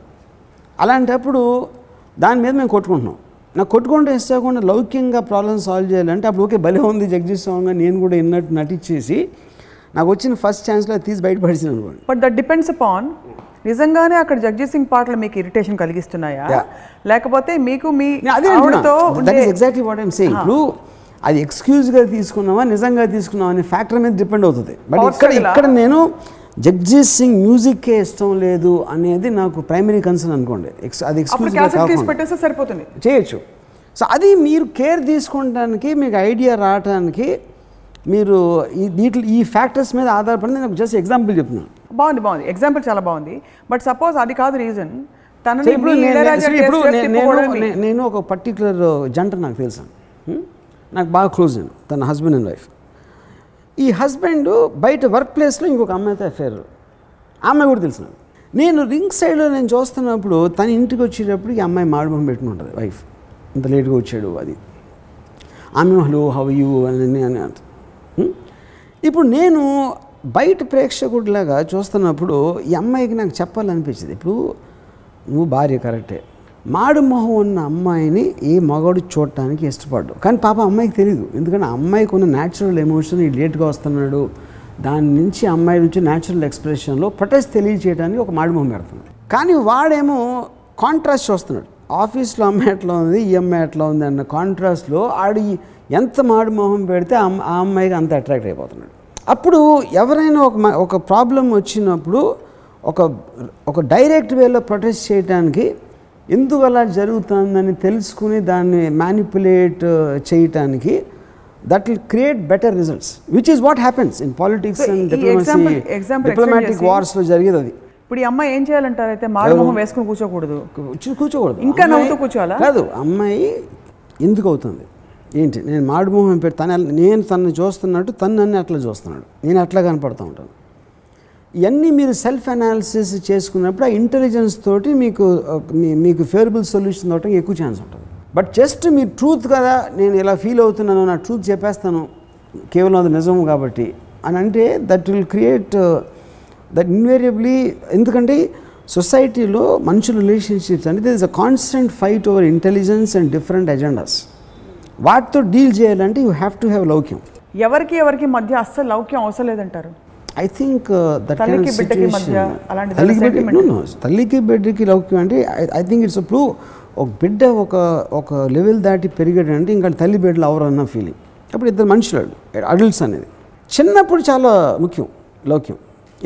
అలాంటప్పుడు దాని మీద మేము కొట్టుకుంటున్నాం. నాకు కొట్టుకుంటే ఇష్టకుండా లౌక్యంగా ప్రాబ్లమ్ సాల్వ్ చేయాలంటే అప్పుడు ఓకే భలే ఉంది జగజిత్ సాంగ్ నేను కూడా విన్నట్టు నటించేసి నాకు వచ్చిన ఫస్ట్ ఛాన్స్లో తీసి బయటపడేసాను అనుకోండి. బట్ దట్ డిపెండ్స్ అపాన్ నిజంగానే అక్కడ జగజీత్ సింగ్ పాటలు మీకు ఇరిటేషన్ కలిగిస్తున్నాయా. లేకపోతే మీకు మీ ఎగ్జాక్ట్లీ వాట్ ఐమ్ సేయింగ్ ఇప్పుడు అది ఎక్స్క్యూజ్గా తీసుకున్నావా నిజంగా తీసుకున్నావా అనే ఫ్యాక్టర్ మీద డిపెండ్ అవుతుంది. బట్ ఇక్కడ? ఇక్కడ నేను జగ్జీత్ సింగ్ మ్యూజిక్కే ఇష్టం లేదు అనేది నాకు ప్రైమరీ కన్సర్న్ అనుకోండి. అది సరిపోతుంది. చేయొచ్చు. సో అది మీరు కేర్ తీసుకోవడానికి మీకు ఐడియా రావడానికి మీరు ఈ వీటి ఈ ఫ్యాక్టర్స్ మీద ఆధారపడి నేను జస్ట్ ఎగ్జాంపుల్ చెప్తున్నాను బాగుంది బాగుంది. ఎగ్జాంపుల్ చాలా బాగుంది. బట్ సపోజ్ అది కాదు రీజన్ ఇప్పుడు నేను- నేను- నేను- నేను నేను ఒక పర్టికులర్ జంట నాకు తెలుసు. హ్మ్? నాకు బాగా క్లోజ్ అండి తన హస్బెండ్ అండ్ వైఫ్ ఈ హస్బెండ్ బయట వర్క్ ప్లేస్లో ఇంకొక అమ్మాయితో అఫేర్ అమ్మాయి కూడా తెలిసిన. నేను రింగ్ సైడ్లో నేను చూస్తున్నప్పుడు తన ఇంటికి వచ్చేటప్పుడు ఈ అమ్మాయి మాడుమని పెట్టుకుని ఉంటుంది వైఫ్ ఇంత లేట్గా వచ్చాడు అది. ఆమె హలో హవ్ యూ అని అని అంట ఇప్పుడు నేను బయట ప్రేక్షకుడిలాగా చూస్తున్నప్పుడు ఈ అమ్మాయికి నాకు చెప్పాలనిపించింది. ఇప్పుడు నువ్వు భార్య కరెక్టే. మాడు మొహం ఉన్న అమ్మాయిని ఏ మగవాడు చూడటానికి ఇష్టపడ్డు. కానీ పాప అమ్మాయికి తెలియదు ఎందుకంటే అమ్మాయికి ఉన్న న్యాచురల్ ఎమోషన్ ఈ లేట్గా వస్తున్నాడు. దాని నుంచి అమ్మాయి నుంచి న్యాచురల్ ఎక్స్ప్రెషన్లో ప్రొటెస్ట్ తెలియజేయడానికి ఒక మాడు మొహం పెడుతుంది కానీ వాడేమో కాంట్రాస్ట్ చూస్తున్నాడు. ఆఫీస్లో అమ్మాయి ఎట్లా ఉంది? ఈ అమ్మాయి ఎట్లా ఉంది? అన్న కాంట్రాస్ట్లో ఆడి ఎంత మాడు మొహం పెడితే ఆ అమ్మాయికి అంత అట్రాక్ట్ అయిపోతున్నాడు. అప్పుడు ఎవరైనా ఒక మ- ఒక ప్రాబ్లం వచ్చినప్పుడు ఒక ఒక డైరెక్ట్ వేలో ప్రొటెస్ట్ చేయడానికి ఎందుకు అలా జరుగుతుందని తెలుసుకుని దాన్ని మ్యానిపులేట్ చేయటానికి that will create better results which is what happens in politics and extend diplomatic వార్స్లో జరిగేది అది. ఇప్పుడు ఈ అమ్మాయి ఏం చేయాలంటారు అయితే మారుమొహం వేసుకుని కూర్చోకూడదు. కూర్చో- కూర్చోకూడదు. ఇంకా నవ్వుతూ కూర్చోవాలా? కాదు అమ్మాయి ఎందుకు అవుతుంది? ఏంటి? నేను మాడుమోహం పెట్టి తన నేను తనని చూస్తున్నట్టు తను నన్ను అట్లా చూస్తున్నాడు. నేను అట్లా కనపడుతూ ఉంటాను. ఇవన్నీ మీరు సెల్ఫ్ అనాలిసిస్ చేసుకున్నప్పుడు ఆ ఇంటెలిజెన్స్ తోటి మీకు మీ- మీకు ఫేవరబుల్ సొల్యూషన్ అవటం ఎక్కువ ఛాన్స్ ఉంటుంది. బట్ జస్ట్ మీ ట్రూత్ కదా నేను ఇలా ఫీల్ అవుతున్నాను నా ట్రూత్ చెప్పేస్తాను కేవలం అది నిజం కాబట్టి అని అంటే that will create that invariably ఎందుకంటే సొసైటీలో మనుషుల రిలేషన్షిప్స్ అనేది is a constant fight over intelligence and different agendas వాటితో డీల్ చేయాలంటే యూ హ్యావ్ టు హ్యావ్ లౌక్యం. ఎవరికి ఎవరికి మధ్య అస్సలు లౌక్యం అవసరం లేదంటారు. ఐ థింక్ దట్ తల్లికి బిడ్డకి లౌక్యం అంటే ఐ థింక్ ఇట్స్ ఇప్పుడు ఒక బిడ్డ ఒక ఒక లెవెల్ దాటి పెరిగాడంటే ఇంకా తల్లి బిడ్డలు అవరు అన్న ఫీలింగ్ అప్పుడు ఇద్దరు మనుషులు అడల్ట్స్ అనేది. చిన్నప్పుడు చాలా ముఖ్యం లౌక్యం.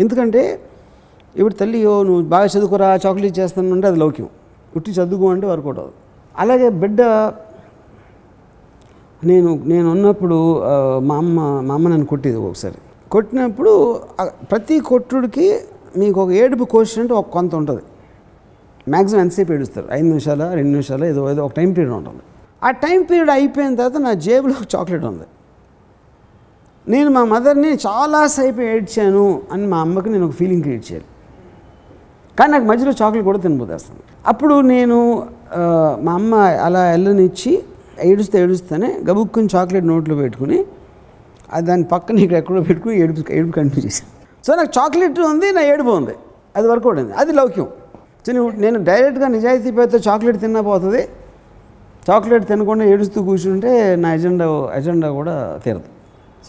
ఎందుకంటే ఇప్పుడు తల్లి నువ్వు బాగా చదువుకోరా చాక్లెట్ చేస్తాను అంటే అది లౌక్యం. ఉట్టి చదువుకో అంటే అవ్వదు అలాగే బిడ్డ నేను నేను ఉన్నప్పుడు మా అమ్మ మా అమ్మ నన్ను కొట్టేది ఒకసారి. కొట్టినప్పుడు ప్రతి కొట్టుడికి మీకు ఒక ఏడుపు క్వశ్చన్ అంటే ఒక కొంత ఉంటుంది. మ్యాక్సిమం ఎంతసేపు ఏడుస్తారు? ఐదు నిమిషాల రెండు నిమిషాలు ఏదో ఏదో ఒక టైం పీరియడ్ ఉంటుంది. ఆ టైం పీరియడ్ అయిపోయిన తర్వాత నా జేబులో ఒక చాక్లెట్ ఉంది. నేను మా మదర్ని చాలాసేపు ఏడ్చాను అని మా అమ్మకి నేను ఒక ఫీలింగ్ క్రియేట్ చేయాలి. కానీ నాకు మధ్యలో చాక్లెట్ కూడా తినబోదేస్తాను అప్పుడు నేను మా అమ్మ అలా ఎల్లనిచ్చి ఏడుస్తే ఏడుస్తూనే గబుక్కుని చాక్లెట్ నోట్లో పెట్టుకుని దాని పక్కన ఇక్కడ ఎక్కడో పెట్టుకుని ఏడుపు ఏడుపు కంటిన్యూ చేశాను సో నాకు చాక్లెట్ ఉంది నా ఏడుపు ఉంది. అది వర్కౌట్ అయింది. అది లౌక్యం. సో నేను డైరెక్ట్గా నిజాయితీ పేరుతో చాక్లెట్ తిన్నా పోతుంది. చాక్లెట్ తినకుండా ఏడుస్తూ కూర్చుంటే నా ఎజెండా ఎజెండా కూడా తీరదు.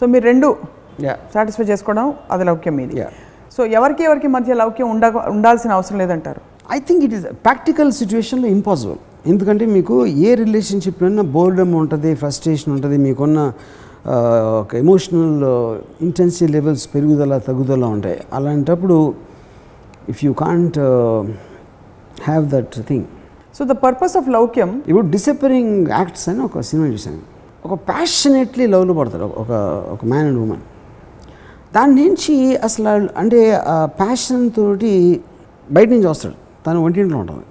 సో మీరు రెండు యా. సాటిస్ఫై చేసుకోవడం అది లౌక్యం మీది. Yeah. సో ఎవరికి ఎవరికి మధ్య లౌక్యం ఉండ ఉండాల్సిన అవసరం లేదంటారు? I think it is practical సిచ్యువేషన్లో ఇంపాసిబుల్. ఎందుకంటే మీకు ఏ రిలేషన్షిప్లో బోర్డమ్ ఉంటుంది ఫ్రస్ట్రేషన్ ఉంటుంది మీకున్న ఒక ఎమోషనల్ ఇంటెన్సిటీ లెవెల్స్ పెరుగుదల తగ్గుదల ఉంటాయి. అలాంటప్పుడు if you can't have that thing so the purpose of లౌక్యం ఇప్పుడు డిసపరింగ్ యాక్ట్స్ అని ఒక సినిమా చూశాను. ఒక ప్యాషనేట్లీ లవ్లో పడతారు. ఒక ఒక మ్యాన్ అండ్ ఉమెన్ దాని నుంచి అసలు అంటే ఆ ప్యాషన్ తోటి బయట నుంచి వస్తాడు. తను ఒంటింట్లో ఉంటుంది.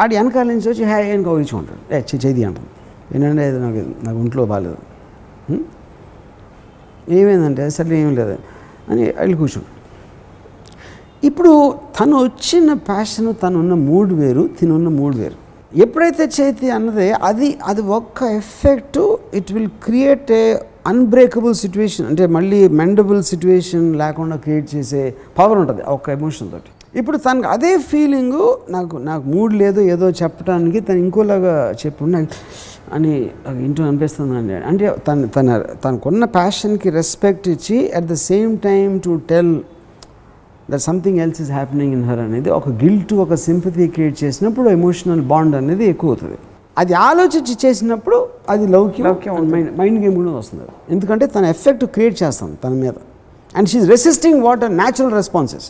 ఆడి వెనకాల నుంచి వచ్చి హ్యాయ్ అని కౌరించుకుంటాడు ఏ చేది అంటాం ఏంటంటే నాకు నాకు ఒంట్లో బాగాలేదు "హ్మ్? ఏమైందంటే అసలు ఏం లేదు అని వెళ్ళి కూర్చోండి ఇప్పుడు తను వచ్చిన ప్యాషన్ తను ఉన్న వేరు తినున్న మూడు వేరు. ఎప్పుడైతే చేతి అన్నదే అది అది ఒక్క effect it will create a unbreakable situation అంటే మళ్ళీ మెండబుల్ సిచ్యువేషన్ లేకుండా క్రియేట్ చేసే పవర్ ఉంటుంది ఒక్క ఎమోషన్ తోటి. ఇప్పుడు తనకు అదే ఫీలింగు నాకు నాకు మూడ్ లేదు ఏదో చెప్పడానికి తను ఇంకోలాగా చెప్పు నాకు అని ఇంటూ అనిపిస్తుంది అండి అంటే తన తన తనకున్న ప్యాషన్కి రెస్పెక్ట్ ఇచ్చి at the same time to tell that something else is happening in her అనేది ఒక గిల్ట్ ఒక సింపతి క్రియేట్ చేసినప్పుడు ఎమోషనల్ బాండ్ అనేది ఎక్కువ అవుతుంది. అది ఆలోచించి చేసినప్పుడు అది లౌక్యం మైండ్ మైండ్ గేమ్ కూడా వస్తుంది. ఎందుకంటే తన ఎఫెక్ట్ క్రియేట్ చేస్తాం తన మీద. And she's resisting what are natural responses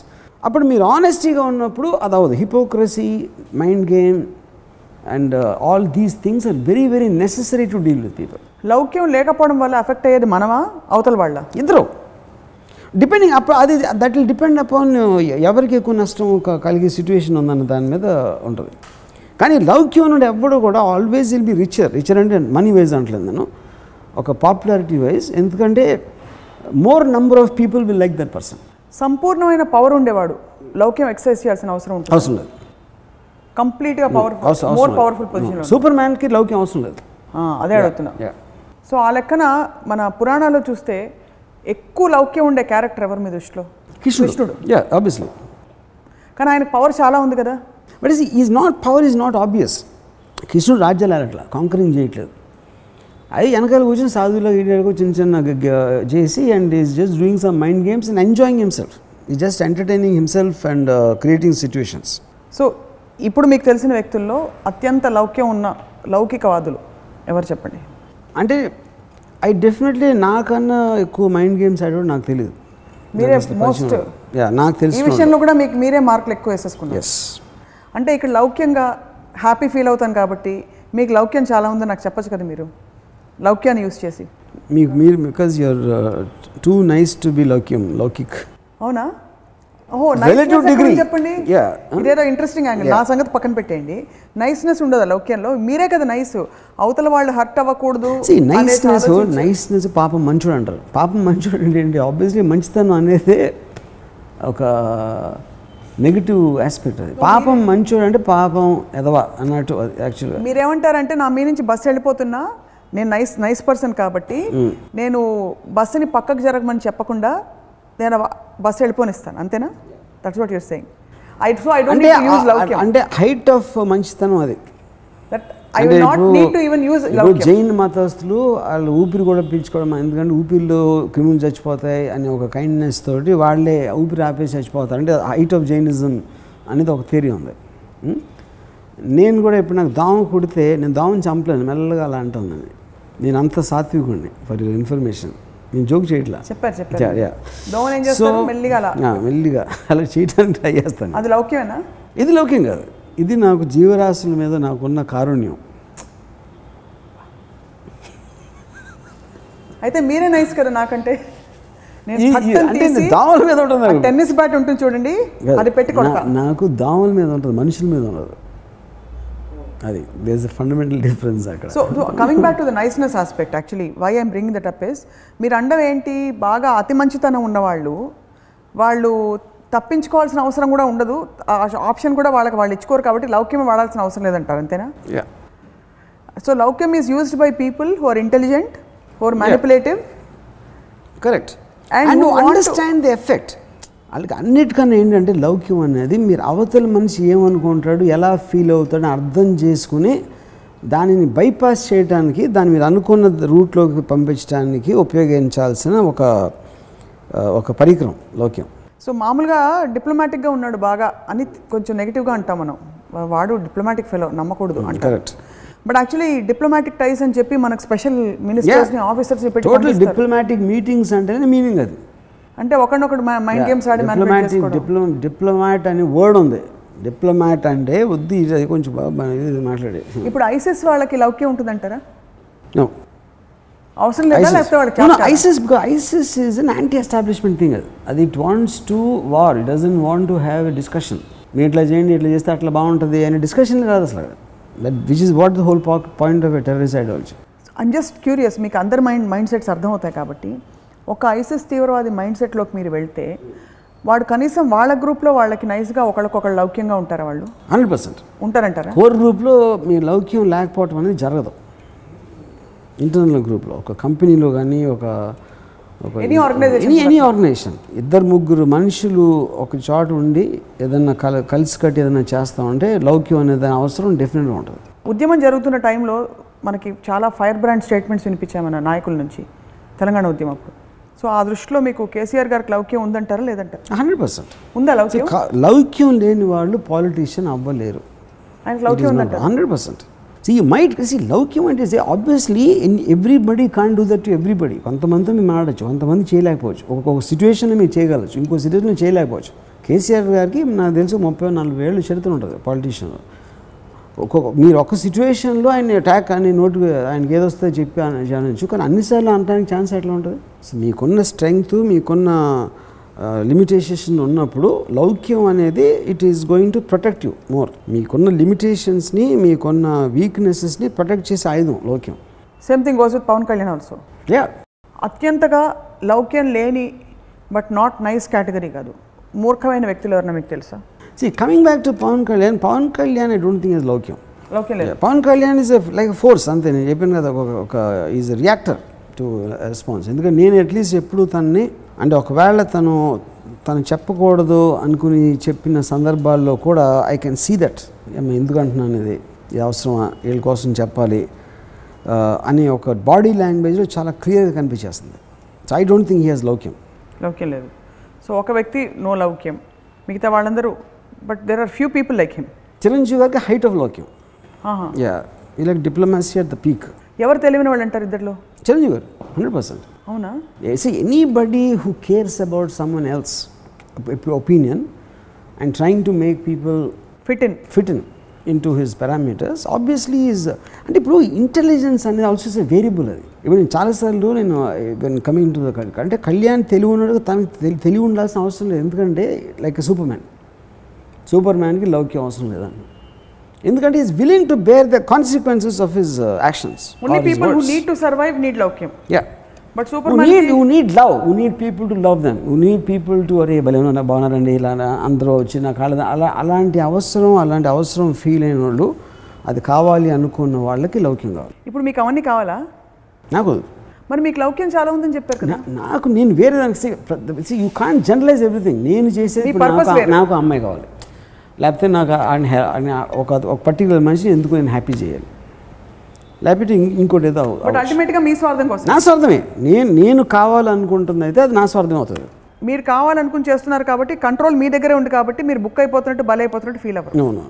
అప్పుడు మీరు ఆనెస్టీగా ఉన్నప్పుడు అది అవ్వదు. Hypocrisy mind game and all these things are very very necessary to deal with people లౌక్యం లేకపోవడం వల్ల ఎఫెక్ట్ అయ్యేది మనమా? అవతల వాళ్ళ? ఇద్దరు. డిపెండింగ్ అప్పుడు అది దట్ విల్ డిపెండ్ అపాన్ ఎవరికి ఎక్కువ నష్టం కలిగే సిచ్యువేషన్ ఉందన్న దాని మీద ఉంటుంది. కానీ లౌక్యం నుండి ఎవ్వడు కూడా always will be richer richer అంటే మనీ వైజ్ అంటలేదు నేను. ఒక పాపులారిటీ వైజ్ ఎందుకంటే more number of people will like that person సంపూర్ణమైన పవర్ ఉండేవాడు. లౌక్యం ఎక్సర్సైజ్ చేయాల్సిన అవసరం ఉంటుంది. అవసరం లేదు. కంప్లీట్గా powerful more powerful position super మ్యాన్కి లౌక్యం అవసరం లేదు. అదే అడుగుతున్నా. సో ఆ లెక్కన మన పురాణాల్లో చూస్తే ఎక్కువ లౌక్యం ఉండే క్యారెక్టర్ ఎవరు మీ దృష్టిలో? కృష్ణుడు. యా ఆబ్వియస్లీ కానీ ఆయనకు పవర్ చాలా ఉంది కదా? But is is not power is not obvious కృష్ణుడు రాజ్యాలు అట్లా కాంకరింగ్ చేయట్లేదు. అది వెనకాల కూర్చొని సాధువులో గీడియాలకు చిన్న చిన్న చేసి and is just doing some mind games and enjoying himself ఈ just entertaining himself and creating situations so ఇప్పుడు మీకు తెలిసిన వ్యక్తుల్లో అత్యంత లౌక్యం ఉన్న లౌకికవాదులు ఎవరు చెప్పండి? అంటే ఐ డెఫినెట్లీ నాకన్నా ఎక్కువ మైండ్ గేమ్స్ ఆడేవాడు నాకు తెలియదు మీరే మోస్ట్ యా నాకు ఈ తెలిసి విషయంలో కూడా మీకు మీరే మార్కులు ఎక్కువ వేసేసుకున్నారు. ఎస్ అంటే ఇక్కడ లౌక్యంగా హ్యాపీ ఫీల్ అవుతాను కాబట్టి మీకు లౌక్యం చాలా ఉందని నాకు చెప్పచ్చు కదా మీరు? లౌక్యాన్ని యూస్ చేసి. మీకు మీరు because you're too nice to be లౌక్యం లౌకిక్. అవునా? Degree. ఉంది చెప్పండి. ఇదేదో ఇంట్రెస్టింగ్ యాంగిల్ నా సంగతి పక్కన పెట్టేయండి. నైస్నెస్ ఉండదు లౌక్యంలో మీరే కదా నైస్ అవతల వాళ్ళు హర్ట్ అవ్వకూడదు నైస్నెస్ నైస్నెస్ పాపం మంచోడు అంటారు. పాపం మంచోడు అంటే ఏంటి? ఆబ్వియస్లీ మంచితనం అనేది ఒక నెగిటివ్ ఆస్పెక్ట్ అది. పాపం మంచోడు అంటే పాపం ఎదవా అన్నట్టు యాక్చువల్గా మీరేమంటారంటే నా మీ నుంచి బస్సు వెళ్ళిపోతున్నా నేను నైస్ నైస్ పర్సన్ కాబట్టి నేను బస్సుని పక్కకు జరగమని చెప్పకుండా నేను ఆ బస్సు వెళ్ళిపోనిస్తాను అంతేనా? That's what you're saying I so I don't use లౌక్యం అంటే హైట్ ఆఫ్ మంచితనం అది. That I will not need to even use లౌక్యం జైన్ మతస్థులు వాళ్ళు ఊపిరి కూడా పీల్చుకోవడం ఎందుకంటే ఊపిరిలో క్రిములు చచ్చిపోతాయి అనే ఒక కైండ్నెస్ తోటి వాళ్ళే ఊపిరి ఆపేసి చచ్చిపోతారు. అంటే హైట్ ఆఫ్ జైనిజం అనేది ఒక థియరీ ఉంది? నేను కూడా ఇప్పుడు నాకు దావం కుడితే నేను దావం చంపలేను మెల్లగా అలా అంటాను నేను నేను అంత సాత్వికుడిని ఫర్ యువర్ ఇన్ఫర్మేషన్ నేను జోక్ చేయట్లా? చెప్పారు మెల్లిగా అలా. చేయడానికి ట్రై చేస్తాను. అది లౌక్యమేనా? ఇది లౌక్యం కాదు. ఇది నాకు జీవరాశుల మీద నాకున్న కారుణ్యం. అయితే మీరే నైస్ కదా నాకంటే. దావుల మీద ఉంటుంది. టెన్నిస్ బ్యాట్ ఉంటుంది చూడండి అది పెట్టి కొడతా. నా- నాకు దావుల మీద ఉంటుంది మనుషుల మీద ఉండదు. అది దేస్ ఫండమెంటల్ డిఫరెన్స్ అక్కడ. So coming back to the niceness aspect actually why I'm bring that up is మీరు అండం ఏంటి బాగా అతి మంచితనం ఉన్నవాళ్ళు వాళ్ళు తప్పించుకోవాల్సిన అవసరం కూడా ఉండదు ఆ ఆప్షన్ కూడా వాళ్ళకి వాళ్ళు ఇచ్చుకోరు కాబట్టి లౌక్యం వాడాల్సిన అవసరం లేదంటారు అంతేనా? Yeah so Loukyam is used by people who are intelligent who are manipulative correct and understand the effect వాళ్ళకి అన్నిటికన్నా ఏంటంటే లౌక్యం అనేది మీరు అవతల మనిషి ఏమనుకుంటాడు ఎలా ఫీల్ అవుతాడో అర్థం చేసుకుని దానిని బైపాస్ చేయడానికి దాన్ని మీరు అనుకున్న రూట్లోకి పంపించడానికి ఉపయోగించాల్సిన ఒక ఒక పరికరం లౌక్యం. సో మామూలుగా డిప్లొమాటిక్గా ఉన్నాడు బాగా అని కొంచెం నెగిటివ్గా అంటాం మనం. వాడు డిప్లొమాటిక్ ఫెలో నమ్మకూడదు అంటారు. Correct but actually diplomatic ties అని చెప్పి మనకు స్పెషల్ మినిస్టర్స్ని ఆఫీసర్స్ని పెట్టి టోటల్. డిప్లొమాటిక్ మీటింగ్స్ అంటేనే మీనింగ్ అది. అంటే ఒకరినొకడు మైండ్ గేమ్స్ ఆడి డిప్లొమాటిక్. డిప్లో డిప్లొమాట్ అనే వర్డ్ ఉంది. డిప్లొమాట్ అంటే వద్దు ఇది కొంచెం ఇది మాట్లాడే. ఇప్పుడు ఐసిస్ వాళ్ళకి లౌక్యం ఉంటుందంటారా? నో అవసరం లేదా లేకపోతే వాళ్ళకి? ISIS ISIS is an anti establishment thing అది. అది it wants to war it doesn't want to have a discussion మీరు ఇట్లా చేయండి ఇట్లా చేస్తే అట్లా బాగుంటుంది అనే డిస్కషన్ రాదు అసలు. That which is what the whole point of a terrorist ideology I'm just curious మీకు అందరి మైండ్ మైండ్ సెట్స్ అర్థమవుతాయి కాబట్టి ఒక ఐసిస్ తీవ్రవాది మైండ్ సెట్లోకి మీరు వెళ్తే వాడు కనీసం వాళ్ళ గ్రూప్లో వాళ్ళకి నైస్గా ఒకళ్ళకొకళ్ళు లౌక్యంగా ఉంటారా వాళ్ళు? Hundred percent. ఉంటారంటారా? కోర్ గ్రూప్లో మీ లౌక్యం లేకపోవటం అనేది జరగదు. ఇంటర్నల్ గ్రూప్లో ఒక కంపెనీలో కానీ ఒక Any organization any any organization ఇద్దరు ముగ్గురు మనుషులు ఒక చోట ఉండి ఏదన్నా కల కలిసి కట్టి ఏదైనా చేస్తామంటే లౌక్యం అనే దాని అవసరం డెఫినెట్గా ఉంటుంది. ఉద్యమం జరుగుతున్న టైంలో మనకి చాలా ఫైర్ బ్రాండ్ స్టేట్మెంట్స్ వినిపించాయి మన నాయకుల నుంచి తెలంగాణ ఉద్యమం అప్పుడు సో ఆ దృష్టిలో మీకు కేసీఆర్ గారికి లౌక్యం ఉందంటారా లేదంటారా? Hundred percent. ఉందా లౌక్యం? లౌక్యం లేని వాళ్ళు పాలిటీషియన్ అవ్వలేరు. ఆయనకి లౌక్యం ఉందంటారా? Hundred percent. See might see లౌక్యం అంటే obviously in everybody can do that to everybody కొంతమంది మీరు ఆడచ్చు కొంతమంది చేయలేకపోవచ్చు. ఒక్కొక్క సిచ్యువేషన్లో మీరు చేయగలచ్చు ఇంకో సిచ్యువేషన్ చేయలేకపోవచ్చు. కేసీఆర్ గారికి నాకు తెలుసు ముప్పై నలభై ఏళ్ళు చరిత్ర ఉంటుంది పాలిటీషియన్ ఒక్కొక్క మీరు ఒక సిచ్యువేషన్లో ఆయన అటాక్ అని నోటు ఆయనకి ఏదొస్తే చెప్పి అని అనొచ్చు కానీ అన్నిసార్లు అనడానికి ఛాన్స్ ఎట్లా ఉంటుంది? సో మీకున్న స్ట్రెంగ్త్ మీకున్న లిమిటేషన్ ఉన్నప్పుడు లౌక్యం అనేది it is going to protect you more మీకున్న లిమిటేషన్స్ని మీకున్న వీక్నెసెస్ని ప్రొటెక్ట్ చేసే ఆయుధం లౌక్యం. Same thing goes with Pawan Kalyan also yeah అత్యంతగా లౌక్యం లేని బట్ నాట్ నైస్ కేటగిరీ కాదు. మూర్ఖమైన వ్యక్తులు ఎవరన్నా మీకు తెలుసా? See coming back to Pawan Kalyan Pawan Kalyan I don't think is Loukyam Pawan Kalyan is like force అంతే నేను చెప్పాను కదా ఒక ఒక ఈజ్ రియాక్టర్ టు రెస్పాన్స్ ఎందుకంటే నేను అట్లీస్ట్ ఎప్పుడు తనని అంటే ఒకవేళ తను తను చెప్పకూడదు అనుకుని చెప్పిన సందర్భాల్లో కూడా ఐ కెన్ సీ దట్ ఎందుకు అంటున్నాను ఇది? ఇది అవసరమా? వీళ్ళ కోసం చెప్పాలి. అనే ఒక బాడీ లాంగ్వేజ్లో చాలా క్లియర్గా కనిపించేస్తుంది. So I don't think he has లౌక్యం లౌక్యం లేదు. సో ఒక వ్యక్తి నో లౌక్యం మిగతా వాళ్ళందరూ but there are few people like him Chiranjeevi గారికి హైట్ ఆఫ్ లౌక్యం యా ఈ like diplomacy at the peak ఎవరు తెలియని వాళ్ళు అంటారు ఇద్దరిలో? చిరంజీవి గారు హండ్రెడ్ పర్సెంట్ అవునా? See, anybody who cares about someone else op- opinion and trying to make people fit in fit in into his parameters obviously is అంటే ఇప్పుడు ఇంటెలిజెన్స్ అనేది ఆల్సో ఇస్ వేరియబుల్ అది. ఇప్పుడు నేను చాలాసార్లు నేను వెన్ కమింగ్ టు ద అంటే కళ్యాణ్ తెలివి ఉన్నాడు తనకి తెలి- తెలివి ఉండాల్సిన అవసరం లేదు. ఎందుకంటే లైక్ సూపర్ మ్యాన్ సూపర్ మ్యాన్కి లౌక్యం అవసరం లేదండి. ఎందుకంటే is willing to bear the consequences of his actions only people who need to survive need Loukyam yeah but super man need you need love you need people to love them you need people to అరే ఉన్నా బాగున్నారండి ఇలా అందరూ వచ్చి నా కాళ్ళ అలా అలాంటి అవసరం అలాంటి అవసరం ఫీల్ అయిన వాళ్ళు అది కావాలి అనుకున్న వాళ్ళకి లౌక్యం కావాలి. ఇప్పుడు మీకు అవన్నీ కావాలా? నాకు మరి మీకు లౌక్యం చాలా ఉందని చెప్పారు కదా. నాకు నేను వేరే దానికి యూ కాన్ జనరలైజ్ ఎవ్రీథింగ్ నేను చేసేది. నాకు అమ్మాయి కావాలి. లేకపోతే నాకు ఆయన ఆయన ఒక ఒక పర్టికులర్ మనిషిని ఎందుకు నేను హ్యాపీ చేయాలి? లేకపోతే ఇంకోటి ఏదో అవ్వ- బట్ అల్టిమేట్గా మీ స్వార్థం కోసం. నా స్వార్థమే. నేను నేను కావాలనుకుంటుంది అయితే అది నా స్వార్థం అవుతుంది. మీరు కావాలనుకుని చేస్తున్నారు కాబట్టి కంట్రోల్ మీ దగ్గరే ఉంది కాబట్టి మీరు బుక్ అయిపోతున్నట్టు బలైపోతున్నట్టు ఫీల్ అవ్వరు. అవును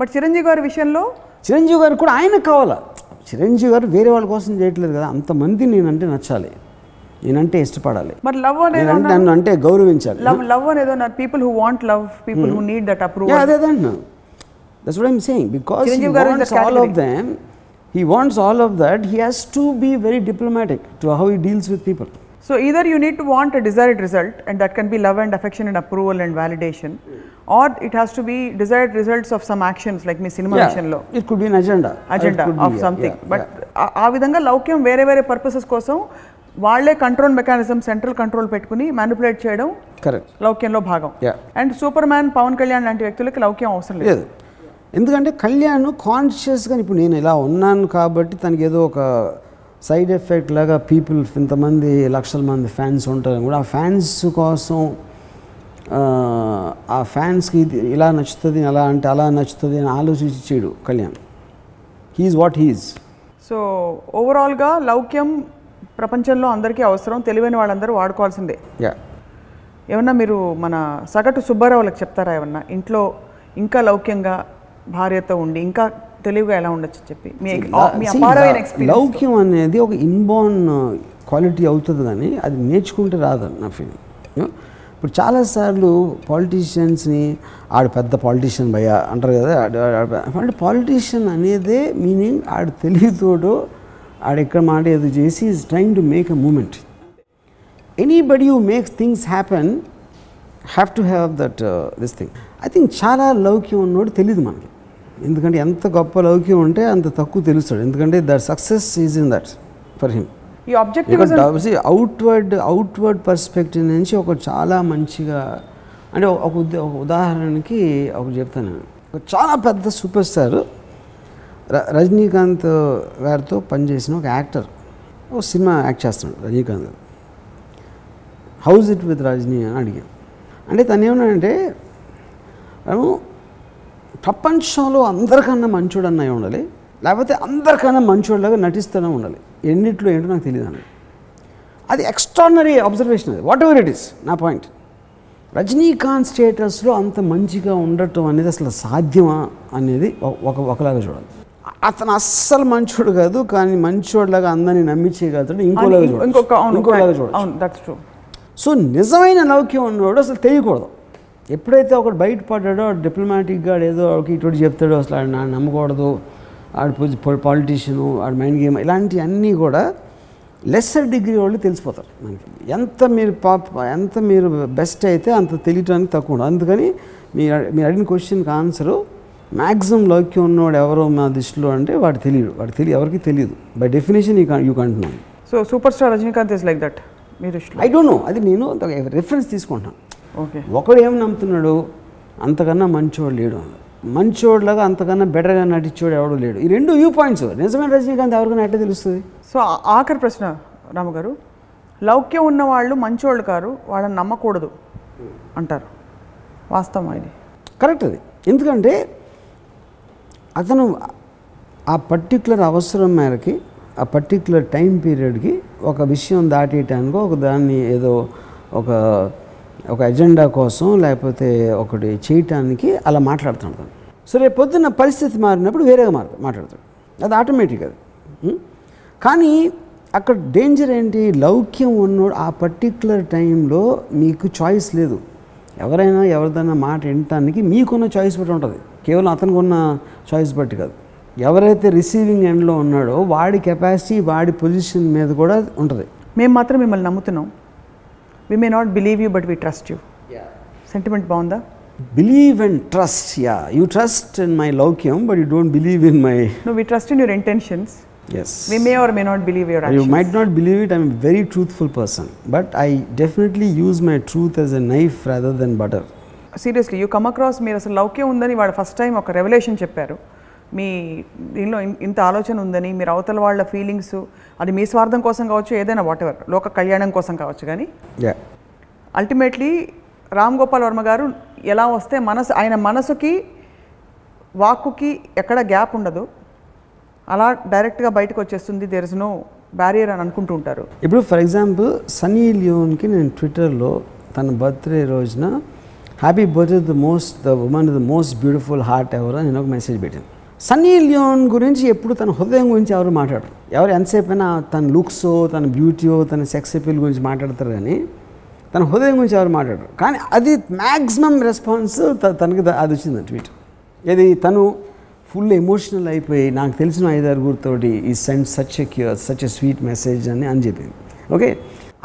బట్ చిరంజీవి గారి విషయంలో చిరంజీవి గారు కూడా ఆయనకు కావాలా? చిరంజీవి గారు వేరే వాళ్ళ కోసం చేయట్లేదు కదా. అంతమంది నేనంటే నచ్చాలి. నేనంటే ఇష్టపడాలి. మరి లవ్ అనేది నేనంటే నన్ను అంటే గౌరవించాలి. లవ్ లవ్ అనేది ఉన్నారు people who want love people who need that Yeah, approval అదే అదే అంటున్నాను that's what I'm saying because he Chiranjeevi garu is wants the all of them he wants all of that he has to be very diplomatic to how he deals with people so either you need to want a desired result and that can be love and affection and approval and validation or it has to be desired results of some actions like మీ cinema విషయంలో. It could be an agenda agenda of something but ఆ విధంగా లౌక్యం వేరే వేరే purposes కోసం వాళ్ళే control mechanism central control పెట్టుకుని మ్యానిపులేట్ చేయడం కరెక్ట్ లౌక్యంలో భాగం. And super man Pawan Kalyan లాంటి వ్యక్తులకి లౌక్యం అవసరం లేదు. ఎందుకంటే కళ్యాణ్ కాన్షియస్గా ఇప్పుడు నేను ఇలా ఉన్నాను కాబట్టి తనకి ఏదో ఒక సైడ్ ఎఫెక్ట్ లాగా పీపుల్ ఇంతమంది లక్షల మంది ఫ్యాన్స్ ఉంటారు కూడా ఆ ఫ్యాన్స్ కోసం ఆ, ఆ ఫ్యాన్స్కి ఇది ఇలా నచ్చుతుంది అలా అంటే అలా నచ్చుతుంది అని ఆలోచించి చేయడు Kalyan he's what he's so ఓవరాల్గా లౌక్యం ప్రపంచంలో అందరికీ అవసరం తెలివైన వాళ్ళందరూ వాడుకోవాల్సిందే. యా ఏమన్నా మీరు మన సగటు సుబ్బారావులకు చెప్తారా ఏమన్నా? ఇంట్లో ఇంకా లౌక్యంగా భార్యతో ఉండి ఇంకా తెలివిగా ఎలా ఉండొచ్చు చెప్పి? మీ లౌక్యం అనేది ఒక ఇన్బార్న్ క్వాలిటీ అవుతుంది కానీ అది నేర్చుకుంటే రాదు నా ఫీలింగ్ ఇప్పుడు చాలాసార్లు పాలిటీషియన్స్ని ఆడు పెద్ద పాలిటీషియన్ భయ అంటారు కదా అంటే పాలిటీషియన్ అనేదే మీనింగ్ ఆడు తెలివితోడు ఆడు ఎక్కడ మాట ఏదో చేసి is trying to make a moment anybody who makes things happen have to have that this thing I think చాలా లౌక్యం ఉన్నోడు తెలియదు మనకి. ఎందుకంటే ఎంత గొప్ప లౌక్యం ఉంటే అంత తక్కువ తెలుస్తాడు. ఎందుకంటే that success is in that for him ఈ ఆబ్జెక్టివిజం అవుట్వర్డ్ అవుట్వర్డ్ పర్స్పెక్టివ్ నుంచి ఒక చాలా మంచిగా అంటే ఒక ఉద- ఒక ఉదాహరణకి ఒకటి చెప్తాను. ఒక చాలా పెద్ద సూపర్ స్టార్ రజనీకాంత్ గారితో పనిచేసిన ఒక యాక్టర్ ఒక సినిమా యాక్ట్ చేస్తున్నాడు రజనీకాంత్ గారు. హౌస్ ఇట్ విత్ రజనీ అని అడిగాం. అంటే తను ఏమన్నాడంటే తను ప్రపంచంలో అందరికన్నా మంచోడు అన్నయ్య ఉండాలి? లేకపోతే అందరికన్నా మంచోళ్ళగా నటిస్తూనే ఉండాలి. ఎన్నిట్లో ఏంటో నాకు తెలియదు అని అది ఎక్స్ట్రాడినరీ అబ్జర్వేషన్ అది. వాట్ ఎవర్ ఇట్ ఈస్ నా పాయింట్ రజనీకాంత్ స్టేటస్లో అంత మంచిగా ఉండటం అనేది అసలు సాధ్యమా అనేది ఒక ఒకలాగా చూడాలి. అతను అస్సలు మంచోడు కాదు కానీ మంచోడులాగా అందరినీ నమ్మించేయగలుగుతాడు ఇంకోలాగా చూడాలి ఇంకొక ఇంకోలాగా ట్రూ సో నిజమైన లౌక్యం ఉన్నవాడు అసలు తెలియకూడదు. ఎప్పుడైతే ఒకడు బయటపడ్డాడో డిప్లొమాటిక్గా ఏదో ఒకటి ఇటు చెప్తాడో అసలు ఆడు నమ్మకూడదు. ఆడు పాలిటీషియను ఆడు మైండ్ గేమ్ ఇలాంటివి అన్నీ కూడా లెస్సర్ డిగ్రీ వాళ్ళు తెలిసిపోతారు మనకి. ఎంత మీరు పాప ఎంత మీరు బెస్ట్ అయితే అంత తెలియటానికి తక్కువ ఉండదు. అందుకని మీరు మీరు అడిగిన క్వశ్చన్కి ఆన్సరు మ్యాక్సిమం లౌక్యం ఉన్నవాడు ఎవరో మా దృష్టిలో అంటే వాడు తెలియడు. వాడు తెలియ ఎవరికి తెలియదు. By definition you you కంటున్నాను so super star Rajinikanth is like that మీ దృష్టిలో? ఐ డోంట్ నో అది నేను రిఫరెన్స్ తీసుకుంటాను ఓకే ఒకడు ఏం నమ్ముతున్నాడు? అంతకన్నా మంచోడు లేడు. మంచోడ్లాగా అంతకన్నా బెటర్గా నటించోడు ఎవడు లేడు. ఈ రెండు వ్యూ పాయింట్స్ నిజమైన రజనీకాంత్ ఎవరికైనా ఎట్లా తెలుస్తుంది? సో ఆఖరి ప్రశ్న రామగారు లౌక్యం ఉన్న వాళ్ళు మంచోళ్ళు కారు వాళ్ళని నమ్మకూడదు అంటారు. వాస్తవం ఇది. కరెక్ట్ అది. ఎందుకంటే అతను ఆ పర్టికులర్ అవసరం మేరకి ఆ పర్టికులర్ టైం పీరియడ్కి ఒక విషయం దాటేయటానికి ఒక దాన్ని ఏదో ఒక ఒక ఎజెండా కోసం లేకపోతే ఒకటి చేయటానికి అలా మాట్లాడుతున్నాడు తను. సో రేపు పొద్దున్న పరిస్థితి మారినప్పుడు వేరేగా మారుతాడు మాట్లాడతాడు. అది ఆటోమేటిక్ అది. కానీ అక్కడ డేంజర్ ఏంటి? లౌక్యం ఉన్నోడు ఆ పర్టికులర్ టైంలో మీకు చాయిస్ లేదు. ఎవరైనా ఎవరిదైనా మాట వినటానికి మీకున్న చాయిస్ బట్టి ఉంటుంది. కేవలం అతనికి ఉన్న చాయిస్ బట్టి కాదు. ఎవరైతే రిసీవింగ్ ఎండ్లో ఉన్నాడో వాడి కెపాసిటీ వాడి పొజిషన్ మీద కూడా ఉంటుంది. మేము మాత్రం మిమ్మల్ని నమ్ముతున్నాం. We may not believe you but we trust you sentiment బాగుందా? Believe and trust yeah you trust in my Loukyam but you don't believe in my no we trust in your intentions yes we may or may not believe your you might not believe it I'm very truthful person but I definitely use my truth as a knife rather than butter seriously you come across మీరు అసలు లౌక్యం ఉందని వాడు first time ఒక revolution చెప్పారు. మీ దీనిలో ఇంత ఆలోచన ఉందని మీరు అవతల వాళ్ళ ఫీలింగ్స్ అది మీ స్వార్థం కోసం కావచ్చు ఏదైనా వాట్ ఎవర్ లోక కళ్యాణం కోసం కావచ్చు కానీ. అల్టిమేట్లీ రామ్ గోపాల్ వర్మ గారు ఎలా వస్తే మనసు ఆయన మనసుకి వాక్కుకి ఎక్కడ గ్యాప్ ఉండదు. అలా డైరెక్ట్గా బయటకు వచ్చేస్తుంది దేర్ ఇస్ నో బ్యారియర్ అని అనుకుంటూ ఉంటారు. ఇప్పుడు ఫర్ ఎగ్జాంపుల్ సన్నీ లియోన్కి నేను ట్విట్టర్లో తన బర్త్డే రోజున happy birthday the most the woman the most beautiful heart ఎవరు అని నేను ఒక మెసేజ్ పెట్టాను. సన్నీ లియోన్ గురించి ఎప్పుడు తన హృదయం గురించి ఎవరు మాట్లాడరు. ఎవరు ఎంతసేపు అయినా తన లుక్స్ తన బ్యూటీయో తన సెక్స్ అపీల్ గురించి మాట్లాడతారు కానీ తన హృదయం గురించి ఎవరు మాట్లాడరు. కానీ అది మ్యాక్సిమం రెస్పాన్స్ తనకి అది వచ్చింది ట్వీట్ ఇది తను ఫుల్ ఎమోషనల్ అయిపోయి నాకు తెలిసిన ఐదారుగురితోటి ఈ send such a cure such a sweet message అని అని చెప్పింది. ఓకే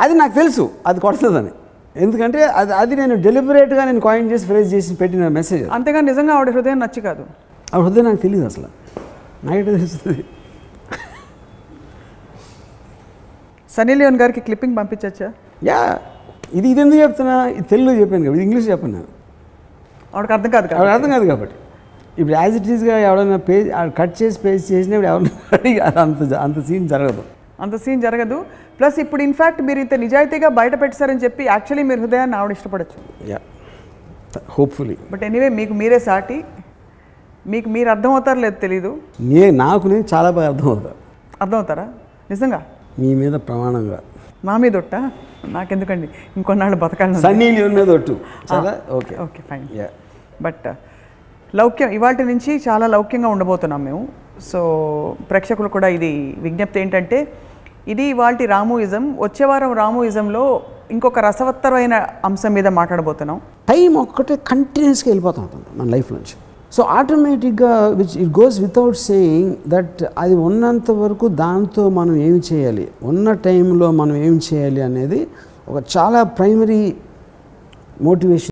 అది నాకు తెలుసు అది కొడుతుందని. ఎందుకంటే అది అది నేను డెలిబరేట్గా నేను కాయిన్ చేసి ఫ్రేజ్ చేసి పెట్టిన మెసేజ్ అంతేగా నిజంగా ఆవిడ హృదయం నచ్చి కాదు. ఆ హృదయం నాకు తెలియదు అసలు. నాకెట్లా తెలుస్తుంది. సనీ లియోన్ గారికి క్లిప్పింగ్ పంపించచ్చా? యా ఇది ఇది ఎందుకు చెప్తున్నా? ఇది తెలుగులో చెప్పాను కదా ఇది ఇంగ్లీష్ చెప్పాను నేను. ఆవిడకి అర్థం కాదు ఆవిడ అర్థం కాదు కాబట్టి. ఇప్పుడు యాజ్ ఇట్ ఈస్గా ఎవరైనా పేజ్ కట్ చేసి పేజ్ చేసినప్పుడు ఎవరైనా *laughs* అంత అంత సీన్ జరగదు. అంత సీన్ జరగదు. ప్లస్ ఇప్పుడు ఇన్ఫాక్ట్ మీరు ఇంత నిజాయితీగా బయట పెట్టారని చెప్పి యాక్చువల్లీ మీరు హృదయాన్ని ఆవిడ ఇష్టపడచ్చు. యా. హోప్ఫుల్లీ బట్ ఎనీవే మీకు మీరే సాటి. మీకు మీరు అర్థమవుతారో లేదో తెలీదు. నే నాకు నేను చాలా బాగా అర్థమవుతా. అర్థమవుతారా? నిజంగా? మీ మీద ప్రమాణంగా. మా మీద ఒట్ట? నాకెందుకండి? ఇంకొన్నాళ్ళు బతకాలి సన్నీ లియోన్ మీద ఒట్టు. చాలా okay. Okay fine. Yeah. But లౌక్యం ఇవాటి నుంచి చాలా లౌక్యంగా ఉండబోతున్నాం మేము. సో ప్రేక్షకులు కూడా ఇది విజ్ఞప్తి ఏంటంటే ఇది ఇవాళ రాముయిజం. వచ్చే వారం రాముయిజంలో ఇంకొక రసవత్తరమైన అంశం మీద మాట్లాడబోతున్నాం. టైం ఒక్కటే కంటిన్యూస్గా వెళ్ళిపోతూ ఉంటుంది మన లైఫ్ నుంచి. సో ఆటోమేటిక్గా which it goes without saying that అది ఉన్నంత వరకు దాంతో మనం ఏమి చేయాలి? ఉన్న టైంలో మనం ఏమి చేయాలి అనేది ఒక చాలా ప్రైమరీ మోటివేషన్.